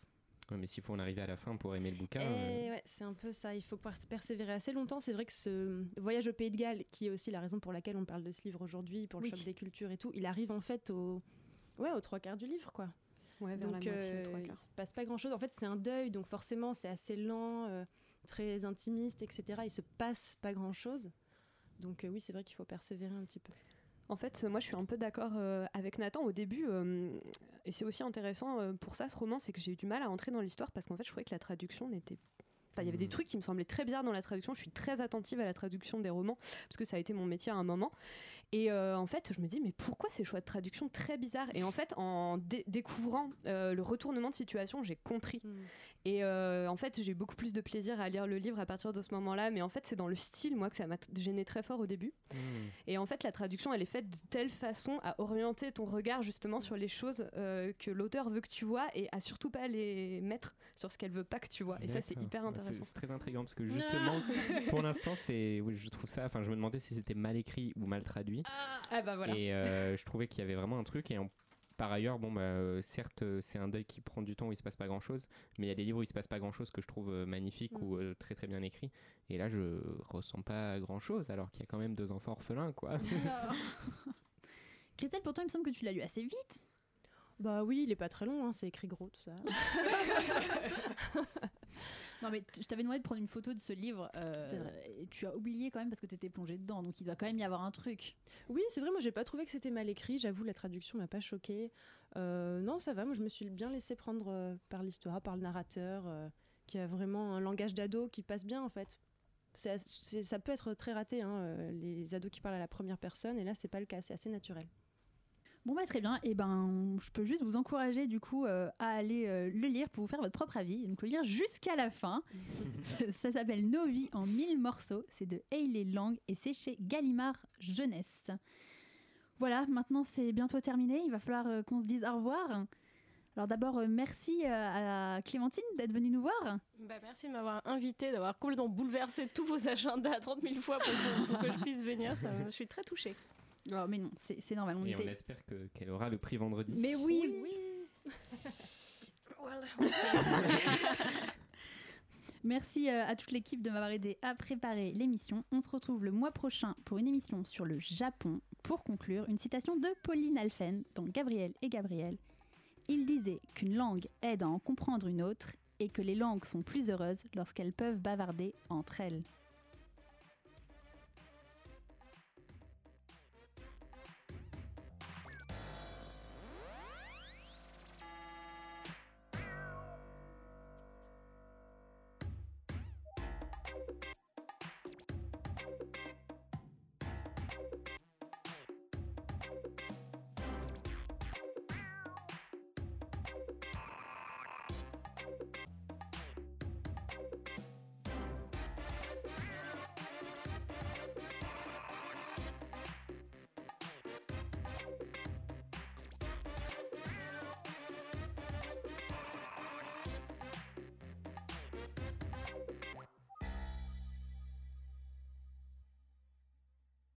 Ouais, mais s'il faut en arriver à la fin pour aimer le bouquin, Et euh, ouais, c'est un peu ça. Il faut pers- persévérer assez longtemps. C'est vrai que ce voyage au Pays de Galles, qui est aussi la raison pour laquelle on parle de ce livre aujourd'hui, pour le Oui. choc des cultures et tout, il arrive en fait au, ouais, aux trois quarts du livre, quoi. Ouais, vers Donc la moitié, euh, trois il quarts. se passe pas grand chose. En fait, c'est un deuil, donc forcément, c'est assez lent, euh, très intimiste, etc. Il se passe pas grand chose. Donc euh, oui, c'est vrai qu'il faut persévérer un petit peu. En fait, euh, moi, je suis un peu d'accord euh, avec Nathan au début. et c'est aussi intéressant pour ça, ce roman, c'est que j'ai eu du mal à entrer dans l'histoire parce qu'en fait, je trouvais que la traduction n'était Enfin, il y avait des Mhm. trucs qui me semblaient très bizarres dans la traduction. Je suis très attentive à la traduction des romans parce que ça a été mon métier à un moment. Et euh, en fait, je me dis, mais pourquoi ces choix de traduction très bizarres? Et en fait, en dé- découvrant euh, le retournement de situation, j'ai compris. Et euh, en fait, j'ai eu beaucoup plus de plaisir à lire le livre à partir de ce moment-là. Mais en fait, c'est dans le style, moi, que ça m'a gêné très fort au début. hmm. Et en fait, la traduction, elle est faite de telle façon à orienter ton regard justement sur les choses que l'auteur veut que tu vois et à surtout pas les mettre sur ce qu'elle veut pas que tu vois. Et ça, c'est hyper intéressant. C'est très intriguant parce que justement, pour l'instant, c'est, oui, je trouve ça. Enfin, je me demandais si c'était mal écrit ou mal traduit. Ah bah voilà. Et euh, je trouvais qu'il y avait vraiment un truc. Et en- par ailleurs, bon, bah, euh, certes, euh, c'est un deuil qui prend du temps où il se passe pas grand chose, mais il y a des livres où il se passe pas grand chose que je trouve magnifiques Mm. ou euh, très très bien écrits. Et là, je ressens pas grand chose alors qu'il y a quand même deux enfants orphelins, quoi. Christelle, pourtant, il me semble que tu l'as lu assez vite. Bah oui, il est pas très long, hein, c'est écrit gros tout ça. Non, mais je t'avais demandé de prendre une photo de ce livre. euh. Et tu as oublié quand même parce que t'étais plongée dedans. Donc il doit quand même y avoir un truc. Oui, c'est vrai, moi j'ai pas trouvé que c'était mal écrit, j'avoue, la traduction m'a pas choquée. Euh, non, ça va, moi je me suis bien laissé prendre euh, par l'histoire, par le narrateur, euh, qui a vraiment un langage d'ado qui passe bien en fait. C'est- ça peut être très raté, hein, les ados qui parlent à la première personne, et là c'est pas le cas, c'est assez naturel. Bon bah très bien, et ben je peux juste vous encourager du coup euh, à aller euh, le lire pour vous faire votre propre avis, donc le lire jusqu'à la fin. Ça s'appelle Nos vies en mille morceaux, c'est de Hayley Lang et c'est chez Gallimard Jeunesse. Voilà, maintenant c'est bientôt terminé, il va falloir euh, qu'on se dise au revoir. Alors d'abord euh, merci euh, à Clémentine d'être venue nous voir. Bah, merci de m'avoir invité, d'avoir complètement bouleversé tous vos agendas 30 000 fois pour que, pour que je puisse venir. Ça me- je suis très touchée. Oh, mais non, c'est normal, on Et on espère que- qu'elle aura le prix vendredi. Mais oui, Merci euh, à toute l'équipe de m'avoir aidé à préparer l'émission. On se retrouve le mois prochain pour une émission sur le Japon. Pour conclure, une citation de Pauline Alphen dans Gabriel et Gabriel. Il disait qu'une langue aide à en comprendre une autre et que les langues sont plus heureuses lorsqu'elles peuvent bavarder entre elles.